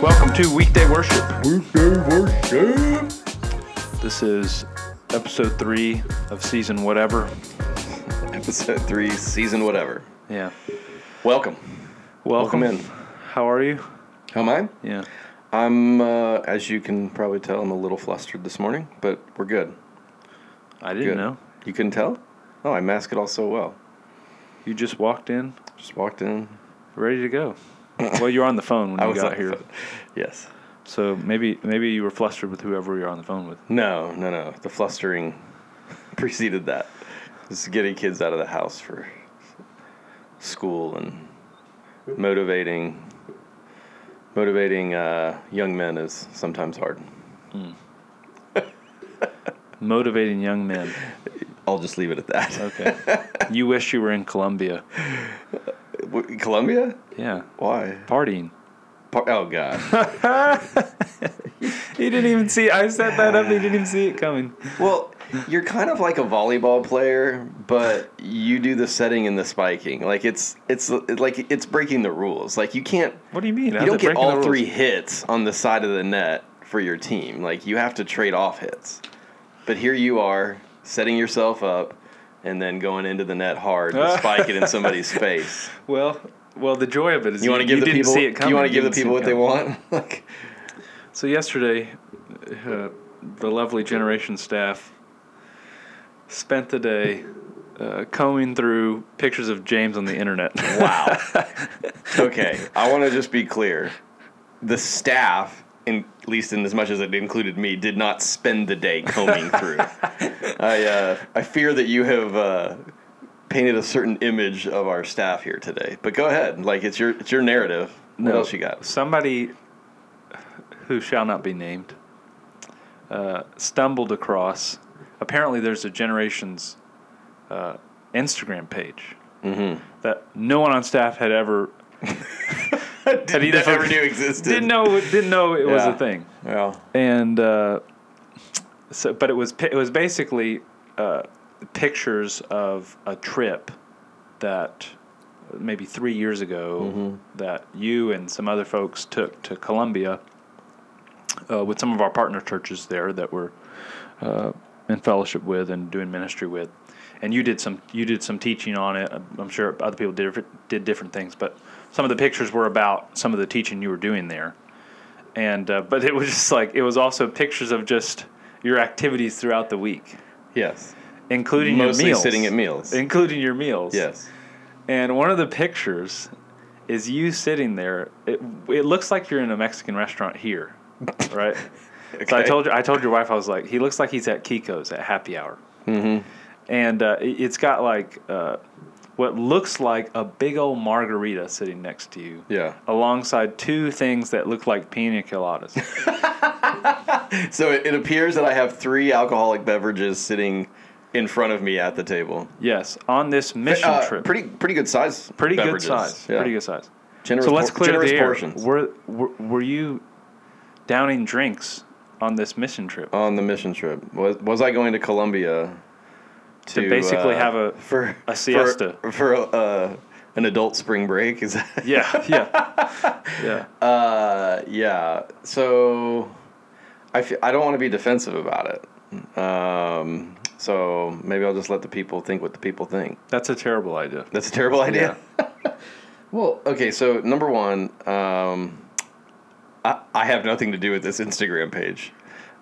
Welcome to Weekday Worship. Weekday worship. This is episode three of season whatever. Episode three, season whatever. Yeah. Welcome. Welcome. Welcome in. How are you? How am I? Yeah. I'm, uh, as you can probably tell, I'm a little flustered this morning, but we're good. I didn't Good. know. You couldn't tell? Oh, I mask it all so well. You just walked in, Just walked in. ready to go. well, you were on the phone when I you was got here. Yes. so maybe maybe you were flustered with whoever you're on the phone with. No, no, no. The flustering preceded that. Just getting kids out of the house for school and motivating motivating uh, young men is sometimes hard. Motivating young men. I'll just leave it at that. Okay. you wish you were in Colombia. Colombia? Yeah. Why? Partying. Par- oh God. He didn't even see. I set that up. He didn't even see it coming. well, you're kind of like a volleyball player, but you do the setting and the spiking. Like it's it's like it's breaking the rules. Like you can't What do you mean? you How's don't get all three hits on the side of the net for your team. Like you have to trade off hits. But here you are setting yourself up and then going into the net hard to spike it in somebody's face. Well, well, the joy of it is You want to give the didn't people see it coming. you want to give the people what they want? like So yesterday, uh, the lovely generation staff spent the day uh, combing through pictures of James on the internet. Wow. okay, I want to just be clear. The staff, in, at least in as much as it included me, did not spend the day combing through. I uh, I fear that you have uh, painted a certain image of our staff here today. But go ahead, like it's your it's your narrative. What else you got? Somebody who shall not be named uh, stumbled across. Apparently, there's a generation's uh, Instagram page Mm-hmm. that no one on staff had ever Did, either for- knew existed. didn't know didn't know it was a thing. Well, and uh, so but it was it was basically uh, pictures of a trip that maybe three years ago that you and some other folks took to Colombia uh, with some of our partner churches there that were uh, in fellowship with and doing ministry with. And you did some you did some teaching on it. I'm sure other people did did different things, but some of the pictures were about some of the teaching you were doing there and uh, but it was just like it was also pictures of just your activities throughout the week, yes. including Mostly your meals, sitting at meals. including your meals. Yes. And one of the pictures is you sitting there. It it looks like you're in a Mexican restaurant here, right? So I told you, I told your wife, I was like, he looks like he's at Kiko's at happy hour, Mm-hmm. and uh, it- it's got like uh, what looks like a big old margarita sitting next to you. Yeah. Alongside two things that look like pina coladas. So it, it appears that I have three alcoholic beverages sitting in front of me at the table. Yes, on this mission Uh, trip. Pretty pretty good size. Pretty good size. Yeah. Pretty good size. Generous so let's por- clear the air. portions Were, were were you downing drinks on this mission trip on the mission trip. Was was I going to Colombia to, to basically uh, have a? for a siesta. for, for uh, an adult spring break? Is that? Yeah, yeah, yeah. Uh, yeah. So I I don't want to be defensive about it. Um, so maybe I'll just let the people think what the people think. That's a terrible idea. That's a terrible idea. well, okay. So number one, um, I, I have nothing to do with this Instagram page.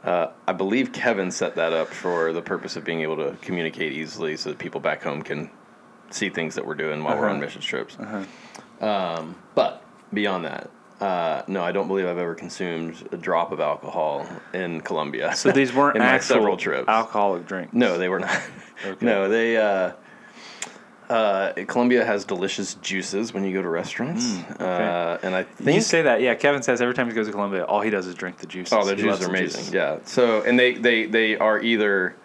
Uh, I believe Kevin set that up for the purpose of being able to communicate easily, so that people back home can see things that we're doing while we're on Uh-huh. mission trips. Um, but beyond that, uh, no, I don't believe I've ever consumed a drop of alcohol in Colombia. So these weren't in my actual several trips. alcoholic drinks. No, they were not. Okay. No, they. Uh, uh, Colombia has delicious juices when you go to restaurants, uh, and I think You say that, yeah. Kevin says every time he goes to Colombia, all he does is drink the juices. oh, the He juices are amazing. juices. Yeah. So, and they they they are either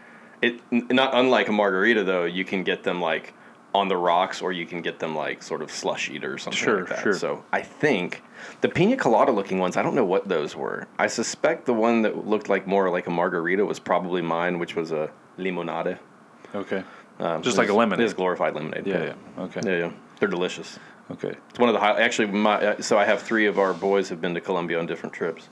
it not unlike a margarita though. You can get them like on the rocks, or you can get them like sort of slushied or something Sure, like that. sure. So I think the pina colada looking ones. I don't know what those were. I suspect the one that looked like more like a margarita was probably mine, which was a limonade. Okay. Um, Just like a lemonade. It is glorified lemonade. Yeah, yeah. Okay. Yeah, yeah. They're delicious. Okay. It's one of the high. Actually, my uh, so I have three of our boys have been to Colombia on different trips,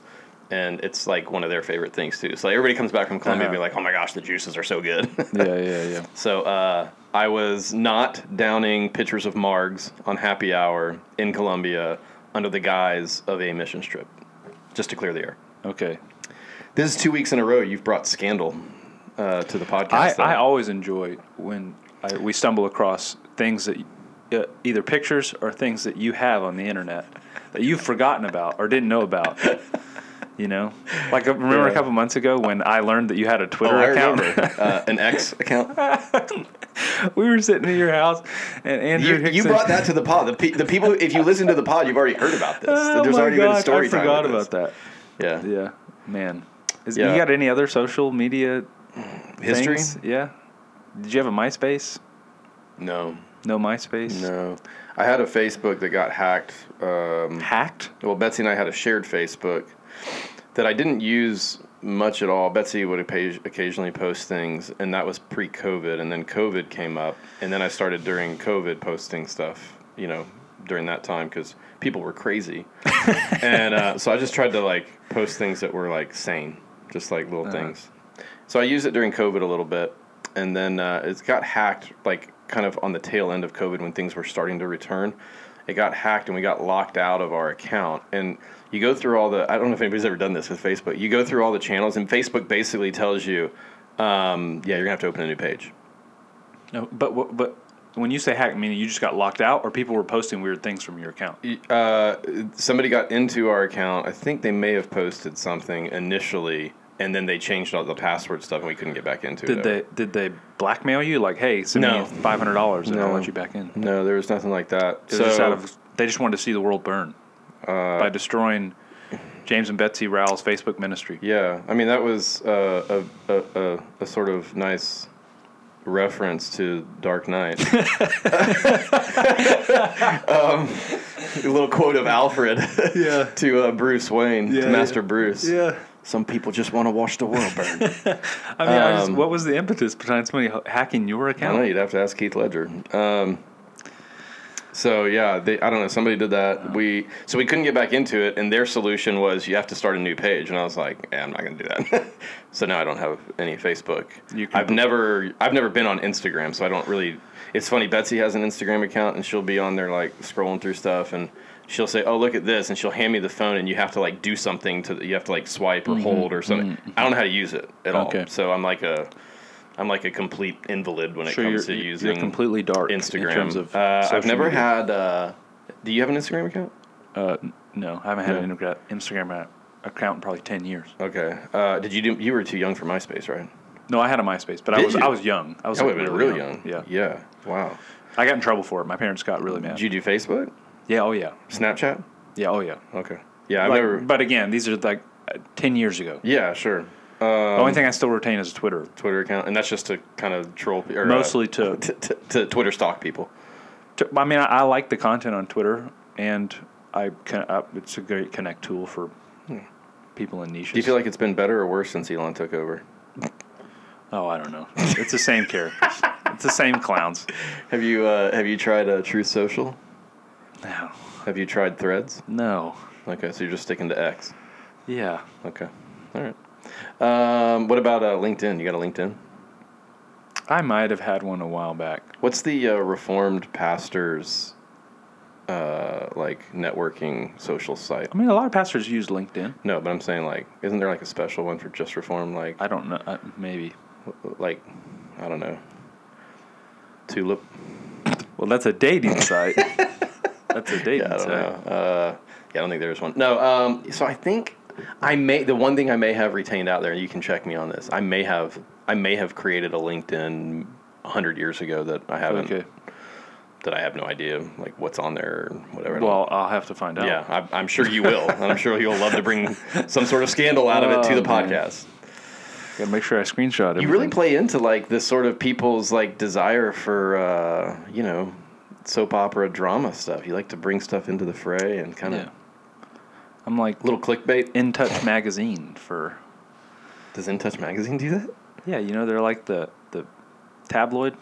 and it's like one of their favorite things too. So everybody comes back from Colombia and be Uh-huh. like, "Oh my gosh, the juices are so good." Yeah, yeah, yeah. so uh, I was not downing pitchers of Margs on happy hour in Colombia under the guise of a mission trip, just to clear the air. Okay. This is two weeks in a row you've brought scandal uh, to the podcast. I. I always enjoy when I, we stumble across things that uh, either pictures or things that you have on the internet that you've forgotten about or didn't know about. You know, like uh, remember Yeah. a couple months ago when I learned that you had a Oh, Twitter I account. uh, an X account. we were sitting at your house, and Andrew You, Hickson, you brought that to the pod. The, pe- the people, if you listen to the pod, you've already heard about this. Oh There's already been a story I forgot with this. about that. Yeah. Yeah, man. Is, Yeah. You got any other social media History? things? Yeah. Did you have a MySpace? No. No MySpace. No. I had a Facebook that got hacked. Um, Hacked. well, Betsy and I had a shared Facebook that I didn't use much at all. Betsy would occasionally post things, and that was pre COVID. And then COVID came up, and then I started during COVID posting stuff, you know, during that time because people were crazy. and uh, so I just tried to like post things that were like sane, just like little Uh-huh. things. So I used it during COVID a little bit, and then uh, it got hacked like kind of on the tail end of COVID when things were starting to return. It got hacked and we got locked out of our account. And you go through all the I don't know if anybody's ever done this with Facebook. You go through all the channels and Facebook basically tells you, um, yeah, you're gonna have to open a new page. No, but but when you say hack, meaning you just got locked out, or people were posting weird things from your account? Uh, somebody got into our account. I think they may have posted something initially, and then they changed all the password stuff, and we couldn't get back into Did it. they did they blackmail you? Like, hey, send No. me five hundred dollars and I'll let you back in. No, there was nothing like that. It was just out of they just wanted to see the world burn Uh, by destroying James and Betsy Rowell's Facebook ministry. Yeah, I mean that was uh, a, a, a a sort of nice reference to Dark Knight. um, a little quote of Alfred Yeah. to uh, Bruce Wayne, Yeah, to Master Bruce. Yeah. Some people just want to watch the world burn. I mean, I just, Um, what was the impetus behind somebody hacking your account? I don't know. You'd have to ask Heath Ledger. Um, so yeah, they, I don't know. Somebody did that. We so we couldn't get back into it, and their solution was you have to start a new page. And I was like, yeah, I'm not going to do that. so now I don't have any Facebook. I've never I've never been on Instagram, so I don't really. It's funny. Betsy has an Instagram account, and she'll be on there like scrolling through stuff, and she'll say, "Oh, look at this," and she'll hand me the phone, and you have to like do something to. You have to like swipe or hold or something. I don't know how to use it at Mm-hmm. Okay. all. So I'm like a. I'm like a complete invalid when it Sure, comes you're, to you're using completely dark Instagram. in terms of. uh, I've never media. had. Uh, do you have an Instagram account? Uh, no, I haven't had No. an Instagram- account in probably ten years. Okay. Uh, did you do? You were too young for MySpace, right? No, I had a MySpace, but I was you? I was young. I was That like, would have been really real young. Yeah, Yeah. Wow. I got in trouble for it. My parents got really mad. Did you do Facebook? Yeah. Oh yeah. Snapchat? Yeah. Oh yeah. Okay. Yeah, I've Like, never. But again, these are like uh, ten years ago. Yeah, sure. the Um, only thing I still retain is a Twitter, Twitter account, and that's just to kind of troll or, uh, mostly to, to, to, to Twitter stalk people. to. I mean, I, I like the content on Twitter, and I can. Uh, it's a great connect tool for people in niches. Hmm. Do you feel like it's been better or worse since Elon took over? Oh, I don't know. It's the same characters. it's the same clowns. Have you uh, Have you tried uh, Truth Social? No. Have you tried Threads? No. Okay, so you're just sticking to X. Yeah. Okay. All right. Um, what about uh, LinkedIn? You got a LinkedIn? I might have had one a while back. What's the uh, Reformed pastors uh, like networking social site? I mean, a lot of pastors use LinkedIn. No, but I'm saying like, isn't there like a special one for just Reformed? Like, I don't know. Uh, maybe. like, I don't know. Tulip. Well, that's a dating site. that's a dating Yeah, I don't know. Uh, yeah, I don't think there's one. No. Um, so I think I may the one thing I may have retained out there, and you can check me on this. I may have I may have created a LinkedIn hundred years ago that I haven't Okay. that I have no idea like what's on there or whatever. Well, I'll have to find out. Yeah, I, I'm sure you will. and I'm sure you'll love to bring some sort of scandal out of it to Oh, the man. podcast. Gotta make sure I screenshot it. You really play into like this sort of people's like desire for uh, you know soap opera drama stuff. You like to bring stuff into the fray and kind of Yeah. I'm like little clickbait. In Touch magazine for. Does In Touch magazine do that? Yeah, you know they're like the the tabloid.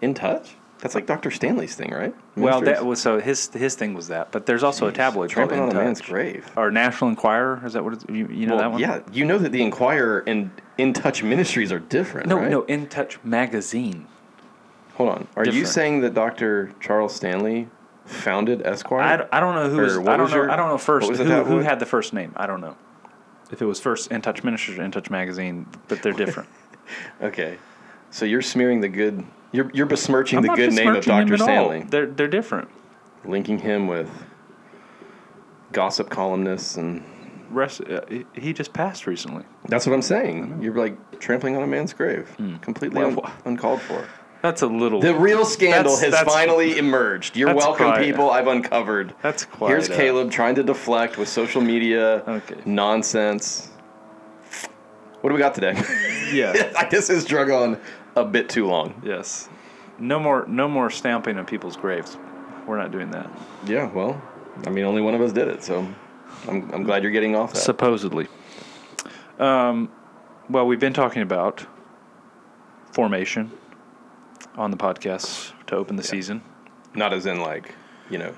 In Touch? That's like Dr. Stanley's thing, right? Well, that was so his his thing was that, but there's also a Jeez, tabloid called trampling In on a man's grave. Or National Enquirer is that what it's, you, you know well, that one? yeah, you know that the Inquirer and In Touch Ministries are different, No, right? no, In Touch magazine. Hold on. Are you saying that Dr. Charles Stanley founded Esquire? I, don't- I don't know who was, I don't was know your- I don't know first who, who had the first name. I don't know if it was first In Touch Ministries or In Touch magazine, but they're different. Okay. So you're smearing the good. You're you're besmirching I'm the good name of Dr. at all. Stanley, They're they're different. linking him with gossip columnists, and Rest, uh, he- just passed recently. that's what I'm saying. You're like trampling on a man's grave, completely Well, un- uncalled for. That's a little. The real scandal That's- has that's- finally emerged. You're welcome, people. I've uncovered. That's quite. Here's Caleb trying to deflect with social media Okay. nonsense. What do we got today? Yeah. I guess this drug on a bit too long. yes. No more. No more stamping on people's graves. We're not doing that. Yeah, well, I mean, only one of us did it, so I'm, I'm glad you're getting off that. Supposedly. Um, well, we've been talking about formation on the podcast to open the season. Not as in like, you know,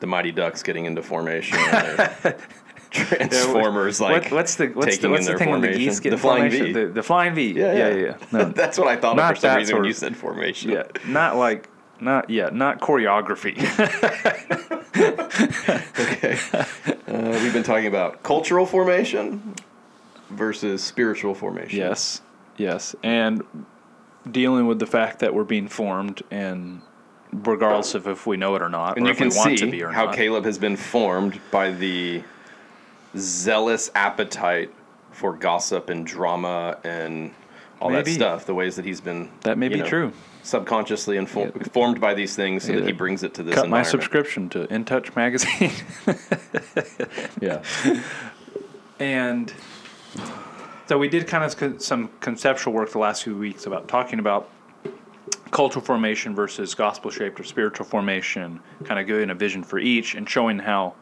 the Mighty Ducks getting into formation, Transformers like what, what's the what's the, what's the thing when the formation. geese get The flying formation? V. The, the flying V. Yeah, yeah, yeah, yeah. No, That's what I thought of Not for some reason when you said formation. yeah, not like not yeah, not choreography. Okay. Uh, we've been talking about cultural formation versus spiritual formation. yes, yes, and dealing with the fact that we're being formed, and regardless of if we know it or not, And or you if can we want see to be or how not. Caleb has been formed by the zealous appetite for gossip and drama and all Maybe. that stuff. The ways that he's been That may be know, true. subconsciously informed formed by these things, so that he brings it to this Cut my subscription to In Touch magazine. Yeah. And so we did kind of con- some conceptual work the last few weeks about talking about cultural formation versus gospel shaped or spiritual formation, kind of giving a vision for each and showing how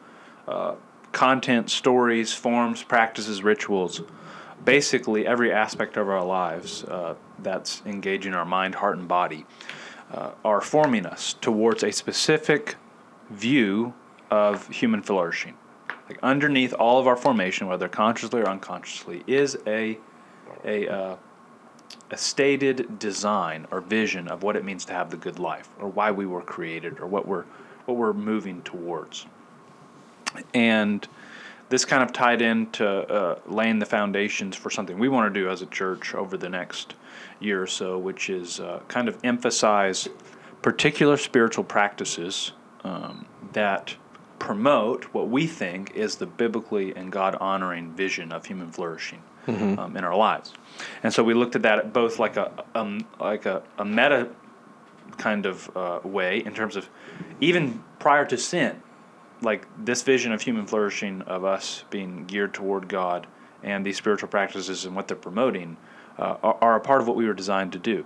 uh, content, stories, forms, practices, rituals, basically every aspect of our lives uh, that's engaging our mind, heart, and body uh, are forming us towards a specific view of human flourishing. Like underneath all of our formation, whether consciously or unconsciously, is a a uh, a stated design or vision of what it means to have the good life, or why we were created, or what we're what we're moving towards. And this kind of tied into uh, laying the foundations for something we want to do as a church over the next year or so, which is uh, kind of emphasize particular spiritual practices um, that promote what we think is the biblically and God honoring vision of human flourishing um, in our lives. And so we looked at that both like a um, like a, a meta kind of uh, way in terms of even prior to sin, like this vision of human flourishing of us being geared toward God and these spiritual practices and what they're promoting uh, are, are a part of what we were designed to do.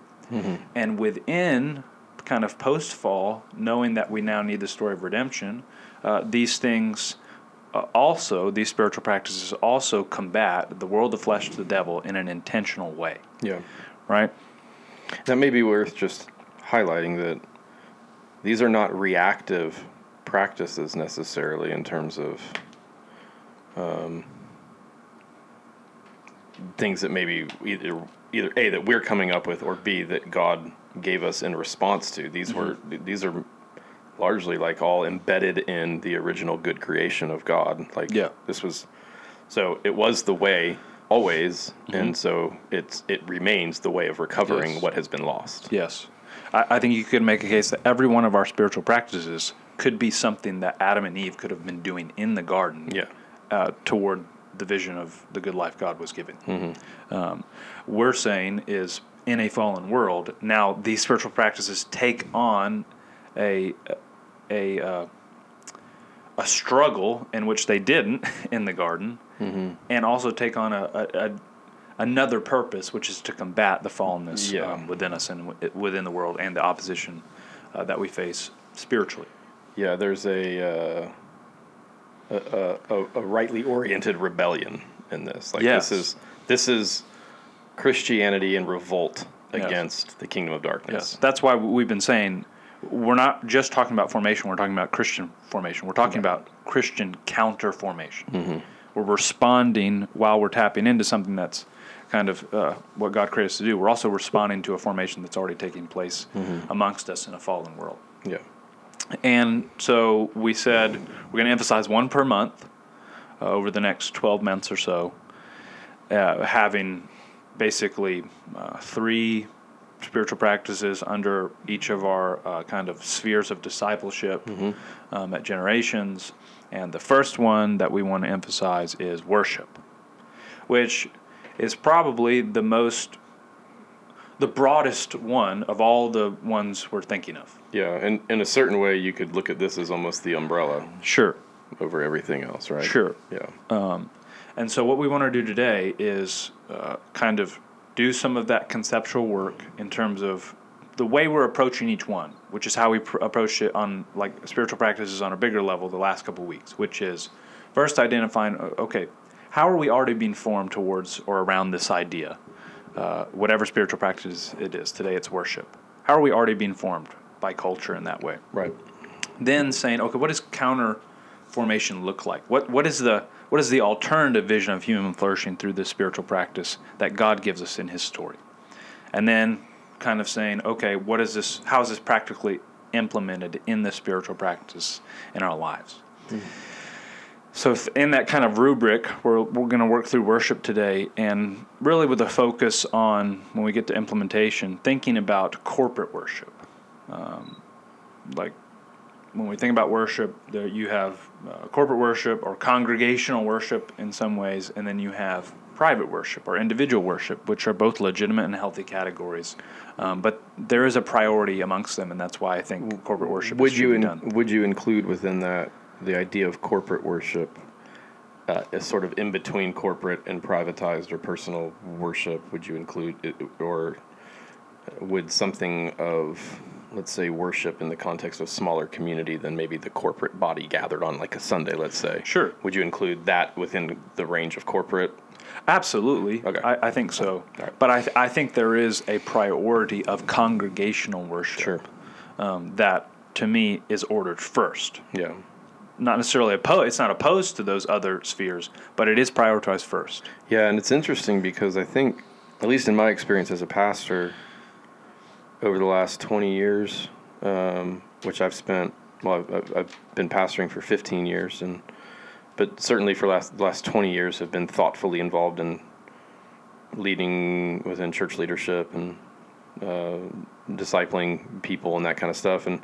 And within kind of post fall, knowing that we now need the story of redemption, uh, these things uh, also, these spiritual practices also combat the world of flesh to the devil in an intentional way, Yeah. right? That may be worth just highlighting that these are not reactive practices necessarily in terms of um, things that maybe either either a that we're coming up with or b that God gave us in response to. These were these are largely like all embedded in the original good creation of God. Like Yeah. this was so it was the way always and so it's it remains the way of recovering Yes. what has been lost. Yes. I, I think you could make a case that every one of our spiritual practices could be something that Adam and Eve could have been doing in the garden Yeah. uh, toward the vision of the good life God was giving. Um, we're saying is in a fallen world, now these spiritual practices take on a, a, uh, a struggle in which they didn't in the garden, and also take on a, a, a, another purpose, which is to combat the fallenness Yeah. um, within us and w- within the world and the opposition uh, that we face spiritually. Yeah, there's a, uh, a, a, a rightly oriented rebellion in this. Like Yes. this is this is Christianity in revolt Yes. against the kingdom of darkness. Yes, that's why we've been saying we're not just talking about formation. We're talking about Christian formation. We're talking about Christian counter formation. We're responding while we're tapping into something that's kind of uh, what God created us to do. We're also responding to a formation that's already taking place amongst us in a fallen world. Yeah. And so we said we're going to emphasize one per month uh, over the next 12 months or so, uh, having basically uh, three spiritual practices under each of our uh, kind of spheres of discipleship um, at Generations. And the first one that we want to emphasize is worship, which is probably the most, the broadest one of all the ones we're thinking of. Yeah, and in a certain way, you could look at this as almost the umbrella Sure. over everything else, right? Sure. Yeah. And so, what we want to do today is uh, kind of do some of that conceptual work in terms of the way we're approaching each one, which is how we pr- approached it on like spiritual practices on a bigger level the last couple weeks, which is first identifying, okay, how are we already being formed towards or around this idea, uh, whatever spiritual practice it is. Today, it's worship. How are we already being formed by culture in that way? Right. then saying, okay, what is counter formation look like? What what is the what is the alternative vision of human flourishing through this spiritual practice that God gives us in His story? And then kind of saying, okay, what is this? How is this practically implemented in the spiritual practice in our lives? So, in that kind of rubric, we're, we're going to work through worship today, and really with a focus on when we get to implementation, thinking about corporate worship. Um, like when we think about worship, you have uh, corporate worship or congregational worship in some ways, and then you have private worship or individual worship, which are both legitimate and healthy categories. Um, but there is a priority amongst them, and that's why I think corporate worship Would you in, done. would you include within that the idea of corporate worship uh, as sort of in between corporate and privatized or personal worship? Would you include it, or would something of let's say worship in the context of a smaller community than maybe the corporate body gathered on like a Sunday, let's say? Sure. Would you include that within the range of corporate? Absolutely. Okay. I, I think so. right. But I, th- I think there is a priority of congregational worship um, that, to me, is ordered first. Yeah. Not necessarily opposed. It's not opposed to those other spheres, but it is prioritized first. Yeah, and it's interesting because I think, at least in my experience as a pastor, over the last 20 years, um, which I've spent, well, I've, I've- been pastoring for 15 years, and but certainly for last the last 20 years have been thoughtfully involved in leading within church leadership and uh, discipling people and that kind of stuff, and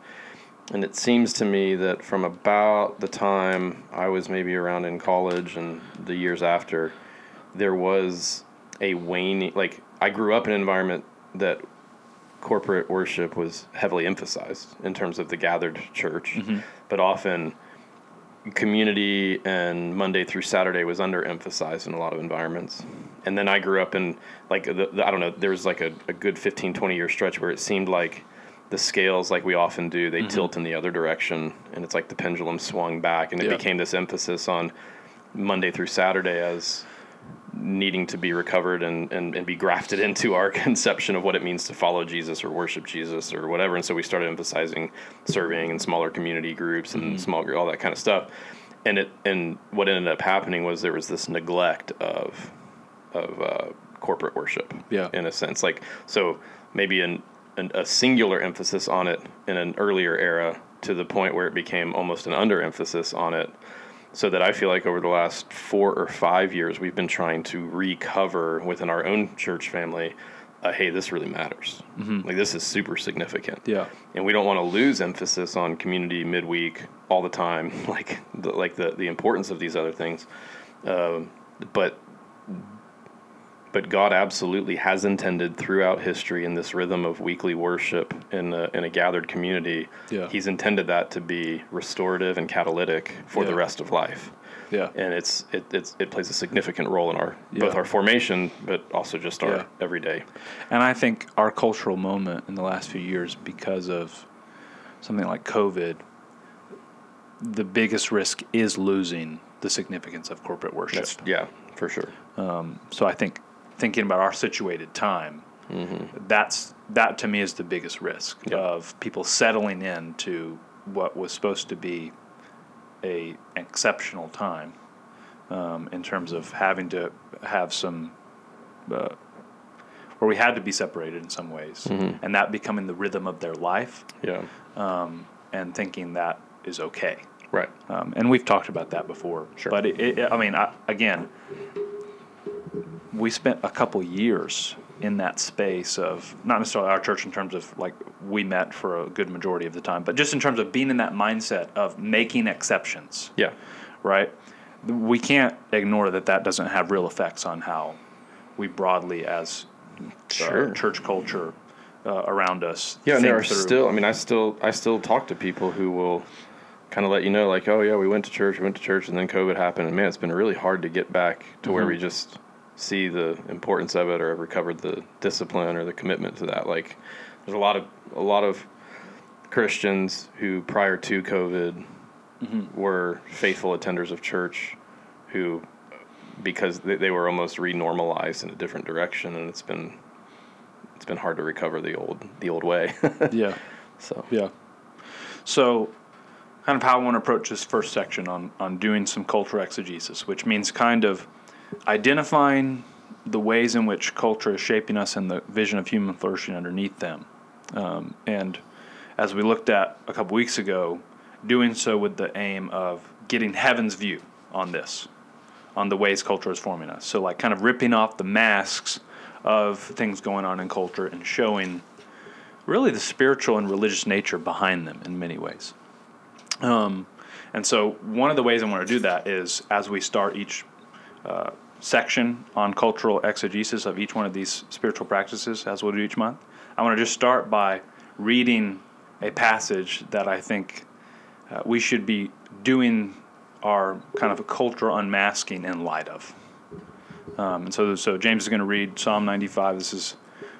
and it seems to me that from about the time I was maybe around in college and the years after, there was a waning. Like I grew up in an environment that corporate worship was heavily emphasized in terms of the gathered church, mm-hmm. but often community and Monday through Saturday was underemphasized in a lot of environments. And then I grew up in like the, the, I don't know, there was like a, a good 15 20 year stretch where it seemed like the scales like we often do, they mm-hmm. tilt in the other direction and it's like the pendulum swung back and it Yeah. became this emphasis on Monday through Saturday as needing to be recovered and, and, and be grafted into our conception of what it means to follow Jesus or worship Jesus or whatever. And so we started emphasizing serving and smaller community groups and small group, all that kind of stuff. And it and what ended up happening was there was this neglect of of uh, corporate worship, Yeah. in a sense. Like so, maybe an, an a singular emphasis on it in an earlier era to the point where it became almost an underemphasis on it so that I feel like over the last four or five years, we've been trying to recover within our own church family. Uh, hey, this really matters. Like this is super significant. Yeah. and we don't want to lose emphasis on community midweek all the time, like the, like the the importance of these other things. Um, but but God absolutely has intended throughout history in this rhythm of weekly worship in a, in a gathered community. Yeah. He's intended that to be restorative and catalytic for the rest of life. Yeah. and it's it it's, it plays a significant role in our both our formation, but also just our Yeah. everyday. And I think our cultural moment in the last few years, because of something like COVID, the biggest risk is losing the significance of corporate worship. That's yeah, for sure. Um, so I think thinking about our situated time, that's that to me is the biggest risk Yeah. of people settling into what was supposed to be a exceptional time um, in terms of having to have some uh, where we had to be separated in some ways, and that becoming the rhythm of their life, Yeah, and thinking that is okay. right. Um, and we've talked about that before. Sure. But it, it, I mean, I, again, we spent a couple years in that space of not necessarily our church in terms of like we met for a good majority of the time, but just in terms of being in that mindset of making exceptions, Yeah, right? We can't ignore that that doesn't have real effects on how we broadly, as Sure. church culture uh, around us, yeah. And there are through- still. I mean, I still I still talk to people who will kind of let you know, like, oh yeah, we went to church, we went to church, and then COVID happened, and man, it's been really hard to get back to where we just see the importance of it or have recovered the discipline or the commitment to that. Like, there's a lot of a lot of Christians who prior to COVID mm-hmm. were faithful attenders of church who because they, they were almost renormalized in a different direction and it's been it's been hard to recover the old the old way yeah. so Yeah. So, kind of how I want to approach this first section on, on doing some cultural exegesis, which means kind of identifying the ways in which culture is shaping us and the vision of human flourishing underneath them. Um, and as we looked at a couple weeks ago, doing so with the aim of getting heaven's view on this, on the ways culture is forming us. So, like, kind of ripping off the masks of things going on in culture and showing really the spiritual and religious nature behind them in many ways. Um, and so, one of the ways I want to do that is as we start each uh, section on cultural exegesis of each one of these spiritual practices, as we'll do each month, I want to just start by reading a passage that I think uh, we should be doing our kind of a cultural unmasking in light of. Um, and so, so James is going to read Psalm 95. This is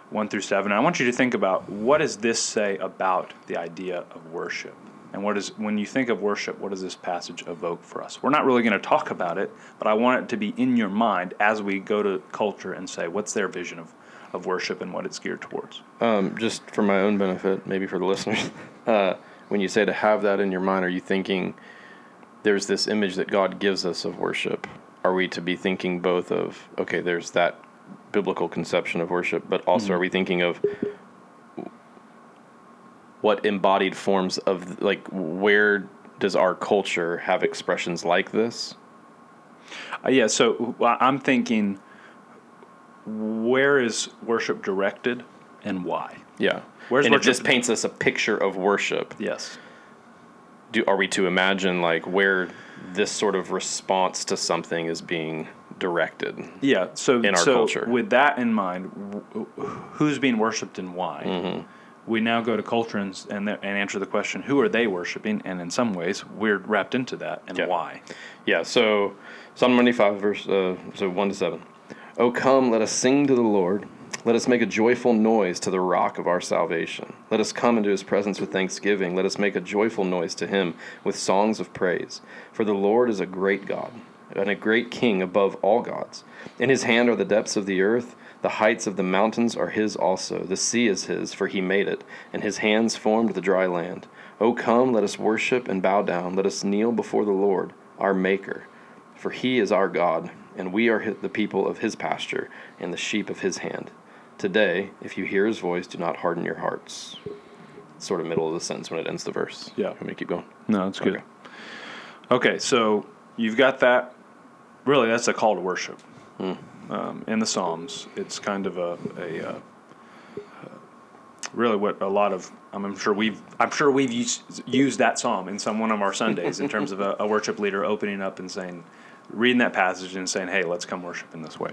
1 through 7. And I want you to think about what does this say about the idea of worship? And what is when you think of worship, what does this passage evoke for us? We're not really going to talk about it, but I want it to be in your mind as we go to culture and say, what's their vision of, of worship and what it's geared towards? um, just for my own benefit maybe for the listeners uh, when you say to have that in your mind are you thinking there's this image that god gives us of worship are we to be thinking both of okay there's that biblical conception of worship but also are we thinking of what embodied forms of like where does our culture have expressions like this Uh, yeah, so I'm thinking, where is worship directed and why? yeah Where's and if this paints us a picture of worship Yes. do are we to imagine like where this sort of response to something is being directed Yeah. So in our so culture. with that in mind, who's being worshipped and why? Mm-hmm. We now go to Coltrane's and and, th- and answer the question: Who are they worshiping? And in some ways, we're wrapped into that and Yeah. why. yeah so psalm 95 verse uh, so 1 to 7 oh come let us sing to the lord. Let us make a joyful noise to the rock of our salvation. Let us come into his presence with thanksgiving. Let us make a joyful noise to him with songs of praise. For the lord is a great god and a great king above all gods. In his hand are the depths of the earth the heights of the mountains are his also. The sea is his, for he made it, and his hands formed the dry land. O come, let us worship and bow down. Let us kneel before the Lord, our Maker. For he is our God, and we are the people of his pasture, and the sheep of his hand. Today, if you hear his voice, do not harden your hearts. Sort of middle of the sentence when it ends the verse. Yeah. Let me keep going. No, that's good. Okay. Okay, so you've got that. Really, that's a call to worship. Hmm. Um, in the Psalms, it's kind of a, a uh, really what a lot of I'm sure we've I'm sure we've used, used that psalm in some one of our Sundays in terms of a, a worship leader opening up and saying, reading that passage and saying, "Hey, let's come worship in this way."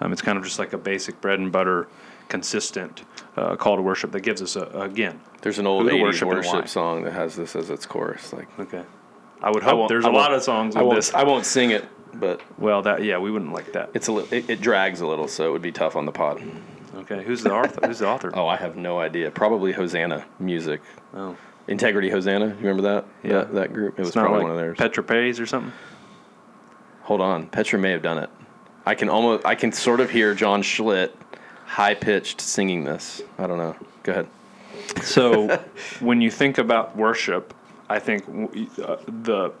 Um, it's kind of just like a basic bread and butter, consistent uh, call to worship that gives us a, again. There's an old Who to 80s worship worship, song that has this as its chorus. Like, Okay, I would I hope won't- there's I a lot of songs I with won't, this. I won't sing it, but Well, that yeah, we wouldn't like that. it's a li- it, it drags a little, so it would be tough on the pod. Okay, who's the author? Who's the author? Oh, I have no idea. Probably Hosanna music. Oh. Integrity Hosanna. You remember that? Yeah. That, that group. It was it's not probably like one of theirs. Petra Praise or something. Hold on. Petra may have done it. I can almost. I can sort of hear John Schlitt high pitched singing this. I don't know. Go ahead. So, when you think about worship, I think uh, the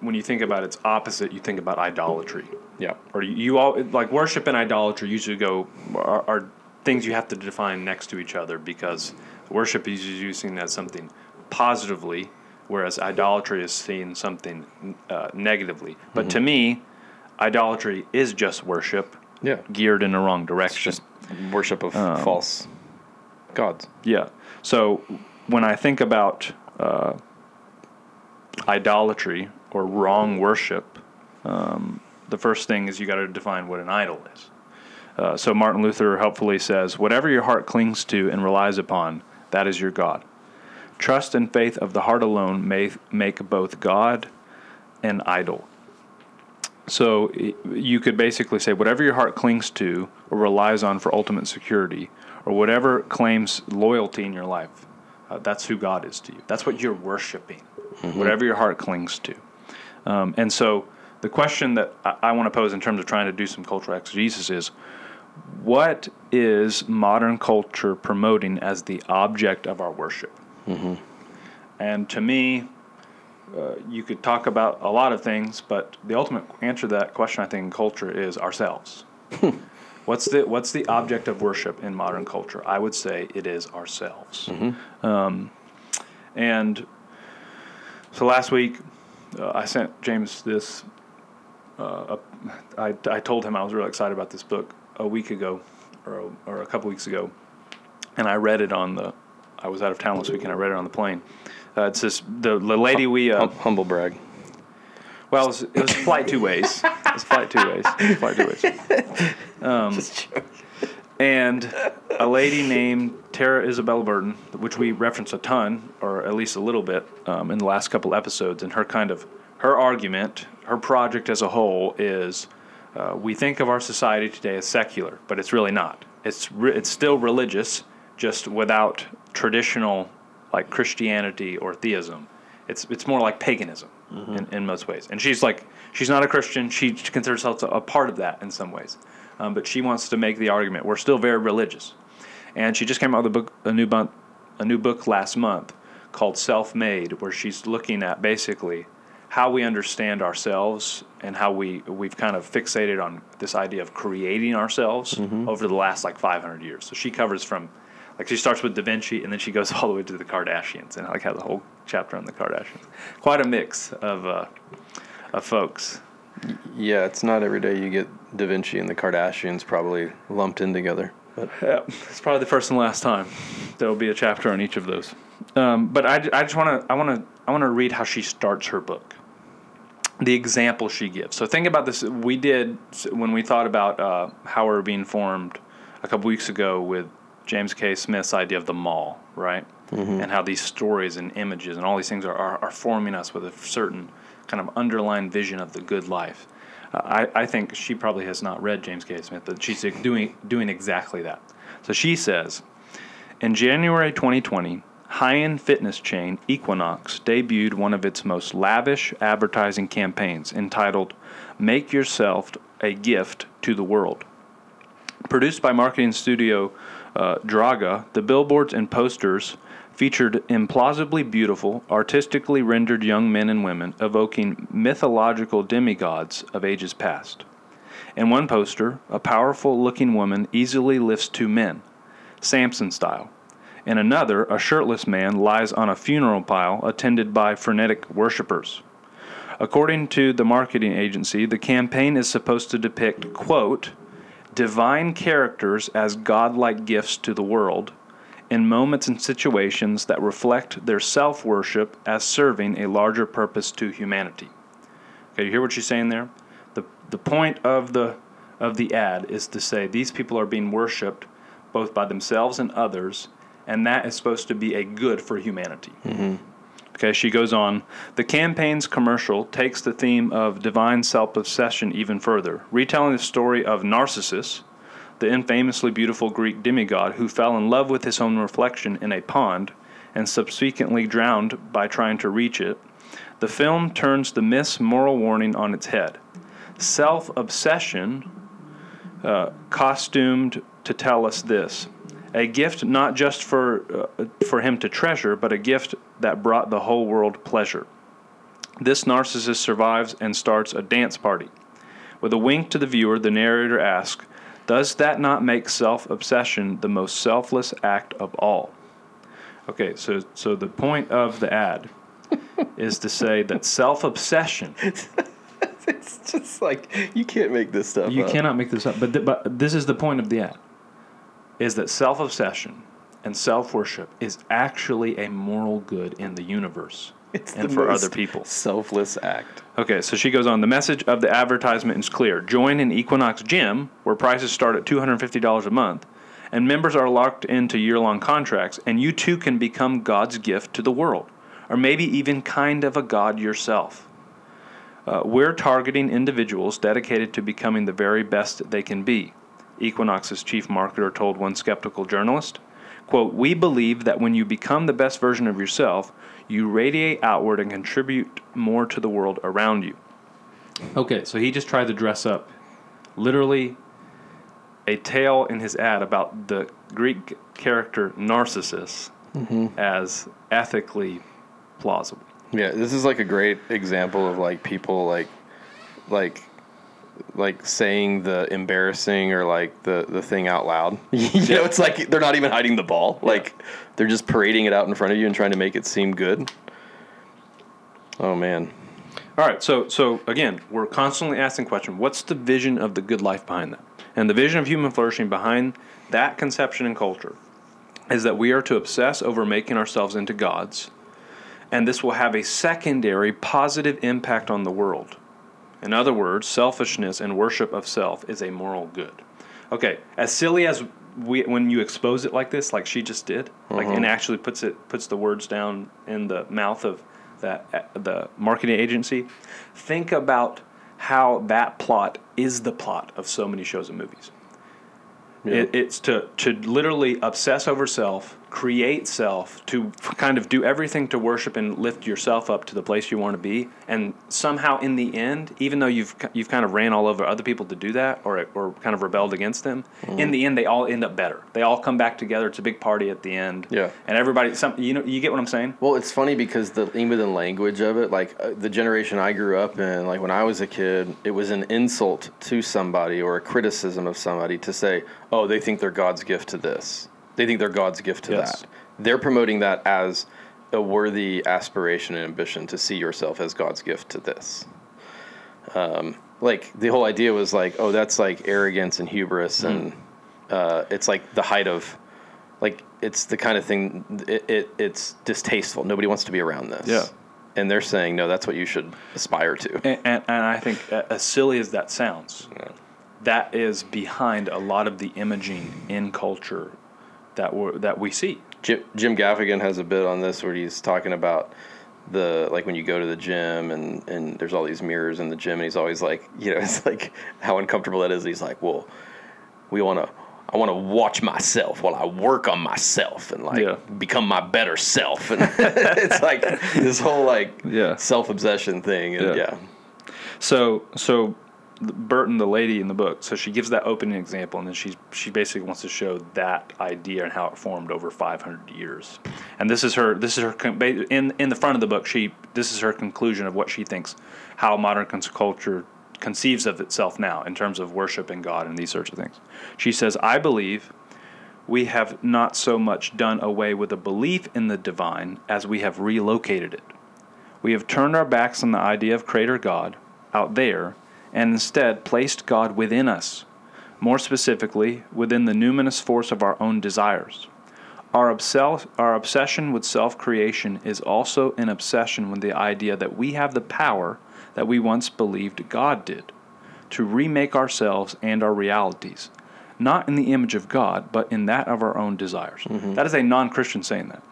when you think about its opposite, you think about idolatry. Yeah. Or you, you all like worship and idolatry usually go are, are things you have to define next to each other because worship is using as something positively, whereas idolatry is seeing something uh, negatively. But to me, idolatry is just worship Yeah. geared in the wrong direction. Just worship of Um, false gods. Yeah. So when I think about uh, idolatry or wrong worship, um, the first thing is you got to define what an idol is. Uh, so Martin Luther helpfully says, "Whatever your heart clings to and relies upon, that is your God. Trust and faith of the heart alone may make both God and idol." So you could basically say whatever your heart clings to or relies on for ultimate security, or whatever claims loyalty in your life, uh, that's who God is to you. That's what you're worshiping. Whatever your heart clings to. Um, and so the question that I, I want to pose in terms of trying to do some cultural exegesis is what is modern culture promoting as the object of our worship? And to me, uh, you could talk about a lot of things, but the ultimate answer to that question, I think, in culture is ourselves. what's the What's the object of worship in modern culture? I would say it is ourselves. Um, and so last week, uh, I sent James this. Uh, a, I, I told him I was really excited about this book a week ago, or a, or a couple weeks ago, and I read it on the. I was out of town last week, and I read it on the plane. Uh, it's this the, the lady we. Uh, Hum- humble brag. well, it was, it was flight two ways. It was flight two ways. It was flight two ways. Um, and a lady named Tara Isabel Burton, which we reference a ton, or at least a little bit, um, in the last couple episodes. And her kind of her argument, her project as a whole is, uh, we think of our society today as secular, but it's really not. It's re- it's still religious, just without traditional like Christianity or theism. It's it's more like paganism in, in most ways. And she's like she's not a Christian. She considers herself a part of that in some ways. Um, but she wants to make the argument we're still very religious. And she just came out with a book a new book a new book last month called Self Made, where she's looking at basically how we understand ourselves and how we we've kind of fixated on this idea of creating ourselves over the last like 500 years. So she covers from like she starts with Da Vinci and then she goes all the way to the Kardashians and like has a whole chapter on the Kardashians. Quite a mix of uh, of folks. Yeah, it's not every day you get Da Vinci and the Kardashians probably lumped in together. But Yeah, it's probably the first and last time there will be a chapter on each of those. Um, but I, I just want to I want to I want to read how she starts her book. The example she gives. So think about this. We did when we thought about uh, how we we're being formed a couple weeks ago with James K. Smith's idea of the mall, right? And how these stories and images and all these things are, are, are forming us with a certain kind of underlying vision of the good life. Uh, I, I think she probably has not read James K. Smith, but she's doing doing exactly that. So she says, in January 2020, high-end fitness chain Equinox debuted one of its most lavish advertising campaigns entitled "Make Yourself a Gift to the World." Produced by marketing studio uh, Draga, the billboards and posters featured implausibly beautiful, artistically rendered young men and women evoking mythological demigods of ages past. In one poster, a powerful looking woman easily lifts two men, Samson style. In another, a shirtless man lies on a funeral pile attended by frenetic worshippers. According to the marketing agency, the campaign is supposed to depict, quote, divine characters as godlike gifts to the world in moments and situations that reflect their self worship as serving a larger purpose to humanity. Okay, you hear what she's saying there? The, the point of the, of the ad is to say these people are being worshiped both by themselves and others, and that is supposed to be a good for humanity. Okay, Okay, she goes on. The campaign's commercial takes the theme of divine self obsession even further, retelling the story of Narcissus, the infamously beautiful Greek demigod who fell in love with his own reflection in a pond and subsequently drowned by trying to reach it. The film turns the myth's moral warning on its head. Self obsession, uh, costumed to tell us this a gift not just for, uh, for him to treasure, but a gift that brought the whole world pleasure. This narcissist survives and starts a dance party. With a wink to the viewer, the narrator asks, Does that not make self obsession the most selfless act of all? Okay, so, so the point of the ad is to say that self obsession. it's just like you can't make this stuff. You up. cannot make this up, but, th- but this is the point of the ad is that self obsession and self worship is actually a moral good in the universe It's and the for most other people. Selfless act. Okay, so she goes on. The message of the advertisement is clear join an Equinox gym where prices start at $250 a month, and members are locked into year long contracts, and you too can become God's gift to the world, or maybe even kind of a God yourself. Uh, we're targeting individuals dedicated to becoming the very best they can be. Equinox's chief marketer told one skeptical journalist. Quote, We believe that when you become the best version of yourself, you radiate outward and contribute more to the world around you. Okay, so he just tried to dress up literally a tale in his ad about the Greek character Narcissus mm-hmm. as ethically plausible. Yeah, this is like a great example of like people like like like saying the embarrassing or like the the thing out loud. you know, it's like they're not even hiding the ball. Like they're just parading it out in front of you and trying to make it seem good. Oh man. All right, so so again, we're constantly asking question, what's the vision of the good life behind that? And the vision of human flourishing behind that conception and culture is that we are to obsess over making ourselves into gods, and this will have a secondary positive impact on the world. In other words, selfishness and worship of self is a moral good. Okay, as silly as we, when you expose it like this, like she just did, like and mm-hmm. actually puts it puts the words down in the mouth of that the marketing agency. Think about how that plot is the plot of so many shows and movies. It, it's to to literally obsess over self, create self, to kind of do everything to worship and lift yourself up to the place you want to be, and somehow in the end, even though you've you've kind of ran all over other people to do that, or or kind of rebelled against them, in the end they all end up better. They all come back together. It's a big party at the end. Yeah. and everybody, some you know, you get what I'm saying? Well, it's funny because the even the language of it, like uh, the generation I grew up in, like when I was a kid, it was an insult to somebody or a criticism of somebody to say, "Oh, they think they're God's gift to this. They think they're God's gift to Yes. that." They're promoting that as a worthy aspiration and ambition to see yourself as God's gift to this. Um, like the whole idea was like, "Oh, that's like arrogance and hubris, and uh, it's like the height of." like it's the kind of thing it, it it's distasteful nobody wants to be around this Yeah. and they're saying no that's what you should aspire to And, and, and I think, uh, as silly as that sounds, that is behind a lot of the imaging in culture that we that we see. jim, jim gaffigan has a bit on this where he's talking about the like when you go to the gym and and there's all these mirrors in the gym and he's always like you know it's like how uncomfortable that is he's like well we want to I want to watch myself while I work on myself and like Yeah. become my better self and it's like this whole like Yeah. self obsession thing and Yeah. yeah. So so Burton, the lady in the book, so she gives that opening example, and then she she basically wants to show that idea and how it formed over 500 years. And this is her this is her in in the front of the book. She this is her conclusion of what she thinks how modern culture conceives of itself now in terms of worshiping God and these sorts of things. She says, "I believe." We have not so much done away with a belief in the divine as we have relocated it. We have turned our backs on the idea of Creator God out there and instead placed God within us, more specifically, within the numinous force of our own desires. Our, obsel- our obsession with self creation is also an obsession with the idea that we have the power that we once believed God did to remake ourselves and our realities, not in the image of God, but in that of our own desires. That is a non Christian saying that.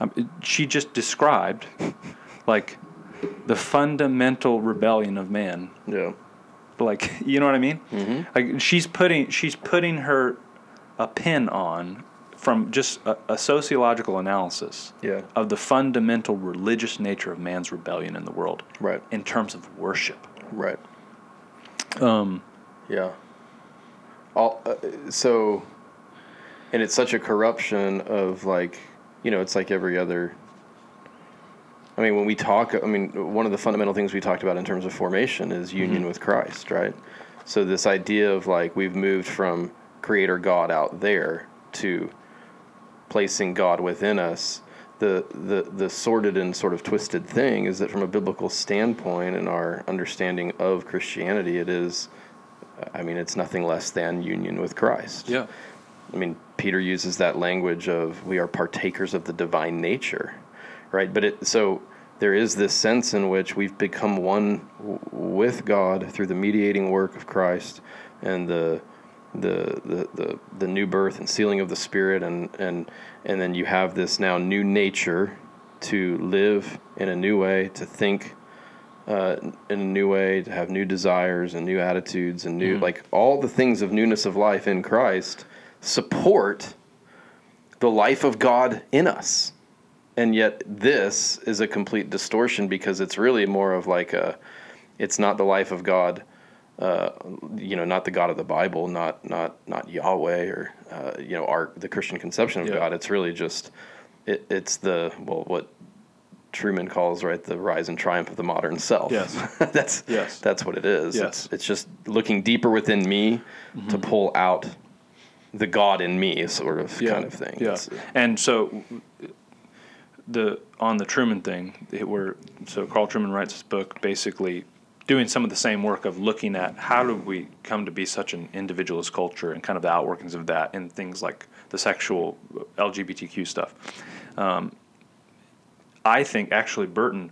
Um, she just described like the fundamental rebellion of man. Yeah. Like you know what I mean? Mm-hmm. Like she's putting she's putting her a pin on from just a, a sociological analysis Yeah. of the fundamental religious nature of man's rebellion in the world Right. in terms of worship. Right. Um. Yeah. All uh, so, and it's such a corruption of like, you know, it's like every other. I mean, when we talk, I mean, one of the fundamental things we talked about in terms of formation is mm-hmm. union with Christ, right? So this idea of like we've moved from Creator God out there to placing God within us. The, the the sordid and sort of twisted thing is that from a biblical standpoint and our understanding of Christianity, it is, I mean, it's nothing less than union with Christ. Yeah. I mean, Peter uses that language of we are partakers of the divine nature, right? But it so there is this sense in which we've become one w- with God through the mediating work of Christ and the the, the, the, the new birth and sealing of the spirit and, and and then you have this now new nature to live in a new way to think uh, in a new way to have new desires and new attitudes and new like all the things of newness of life in christ support the life of god in us and yet this is a complete distortion because it's really more of like a it's not the life of god uh, you know, not the God of the Bible, not not not Yahweh or uh, you know our the Christian conception of Yeah. God. It's really just it, it's the well what Trueman calls right the rise and triumph of the modern self. Yes. that's Yes. that's what it is. Yes. It's it's just looking deeper within me to pull out the God in me, sort of kind of thing. Yeah, It's- and so the on the Trueman thing, it were so Carl Trueman writes this book basically doing some of the same work of looking at how do we come to be such an individualist culture and kind of the outworkings of that in things like the sexual LGBTQ stuff. Um, I think actually Burton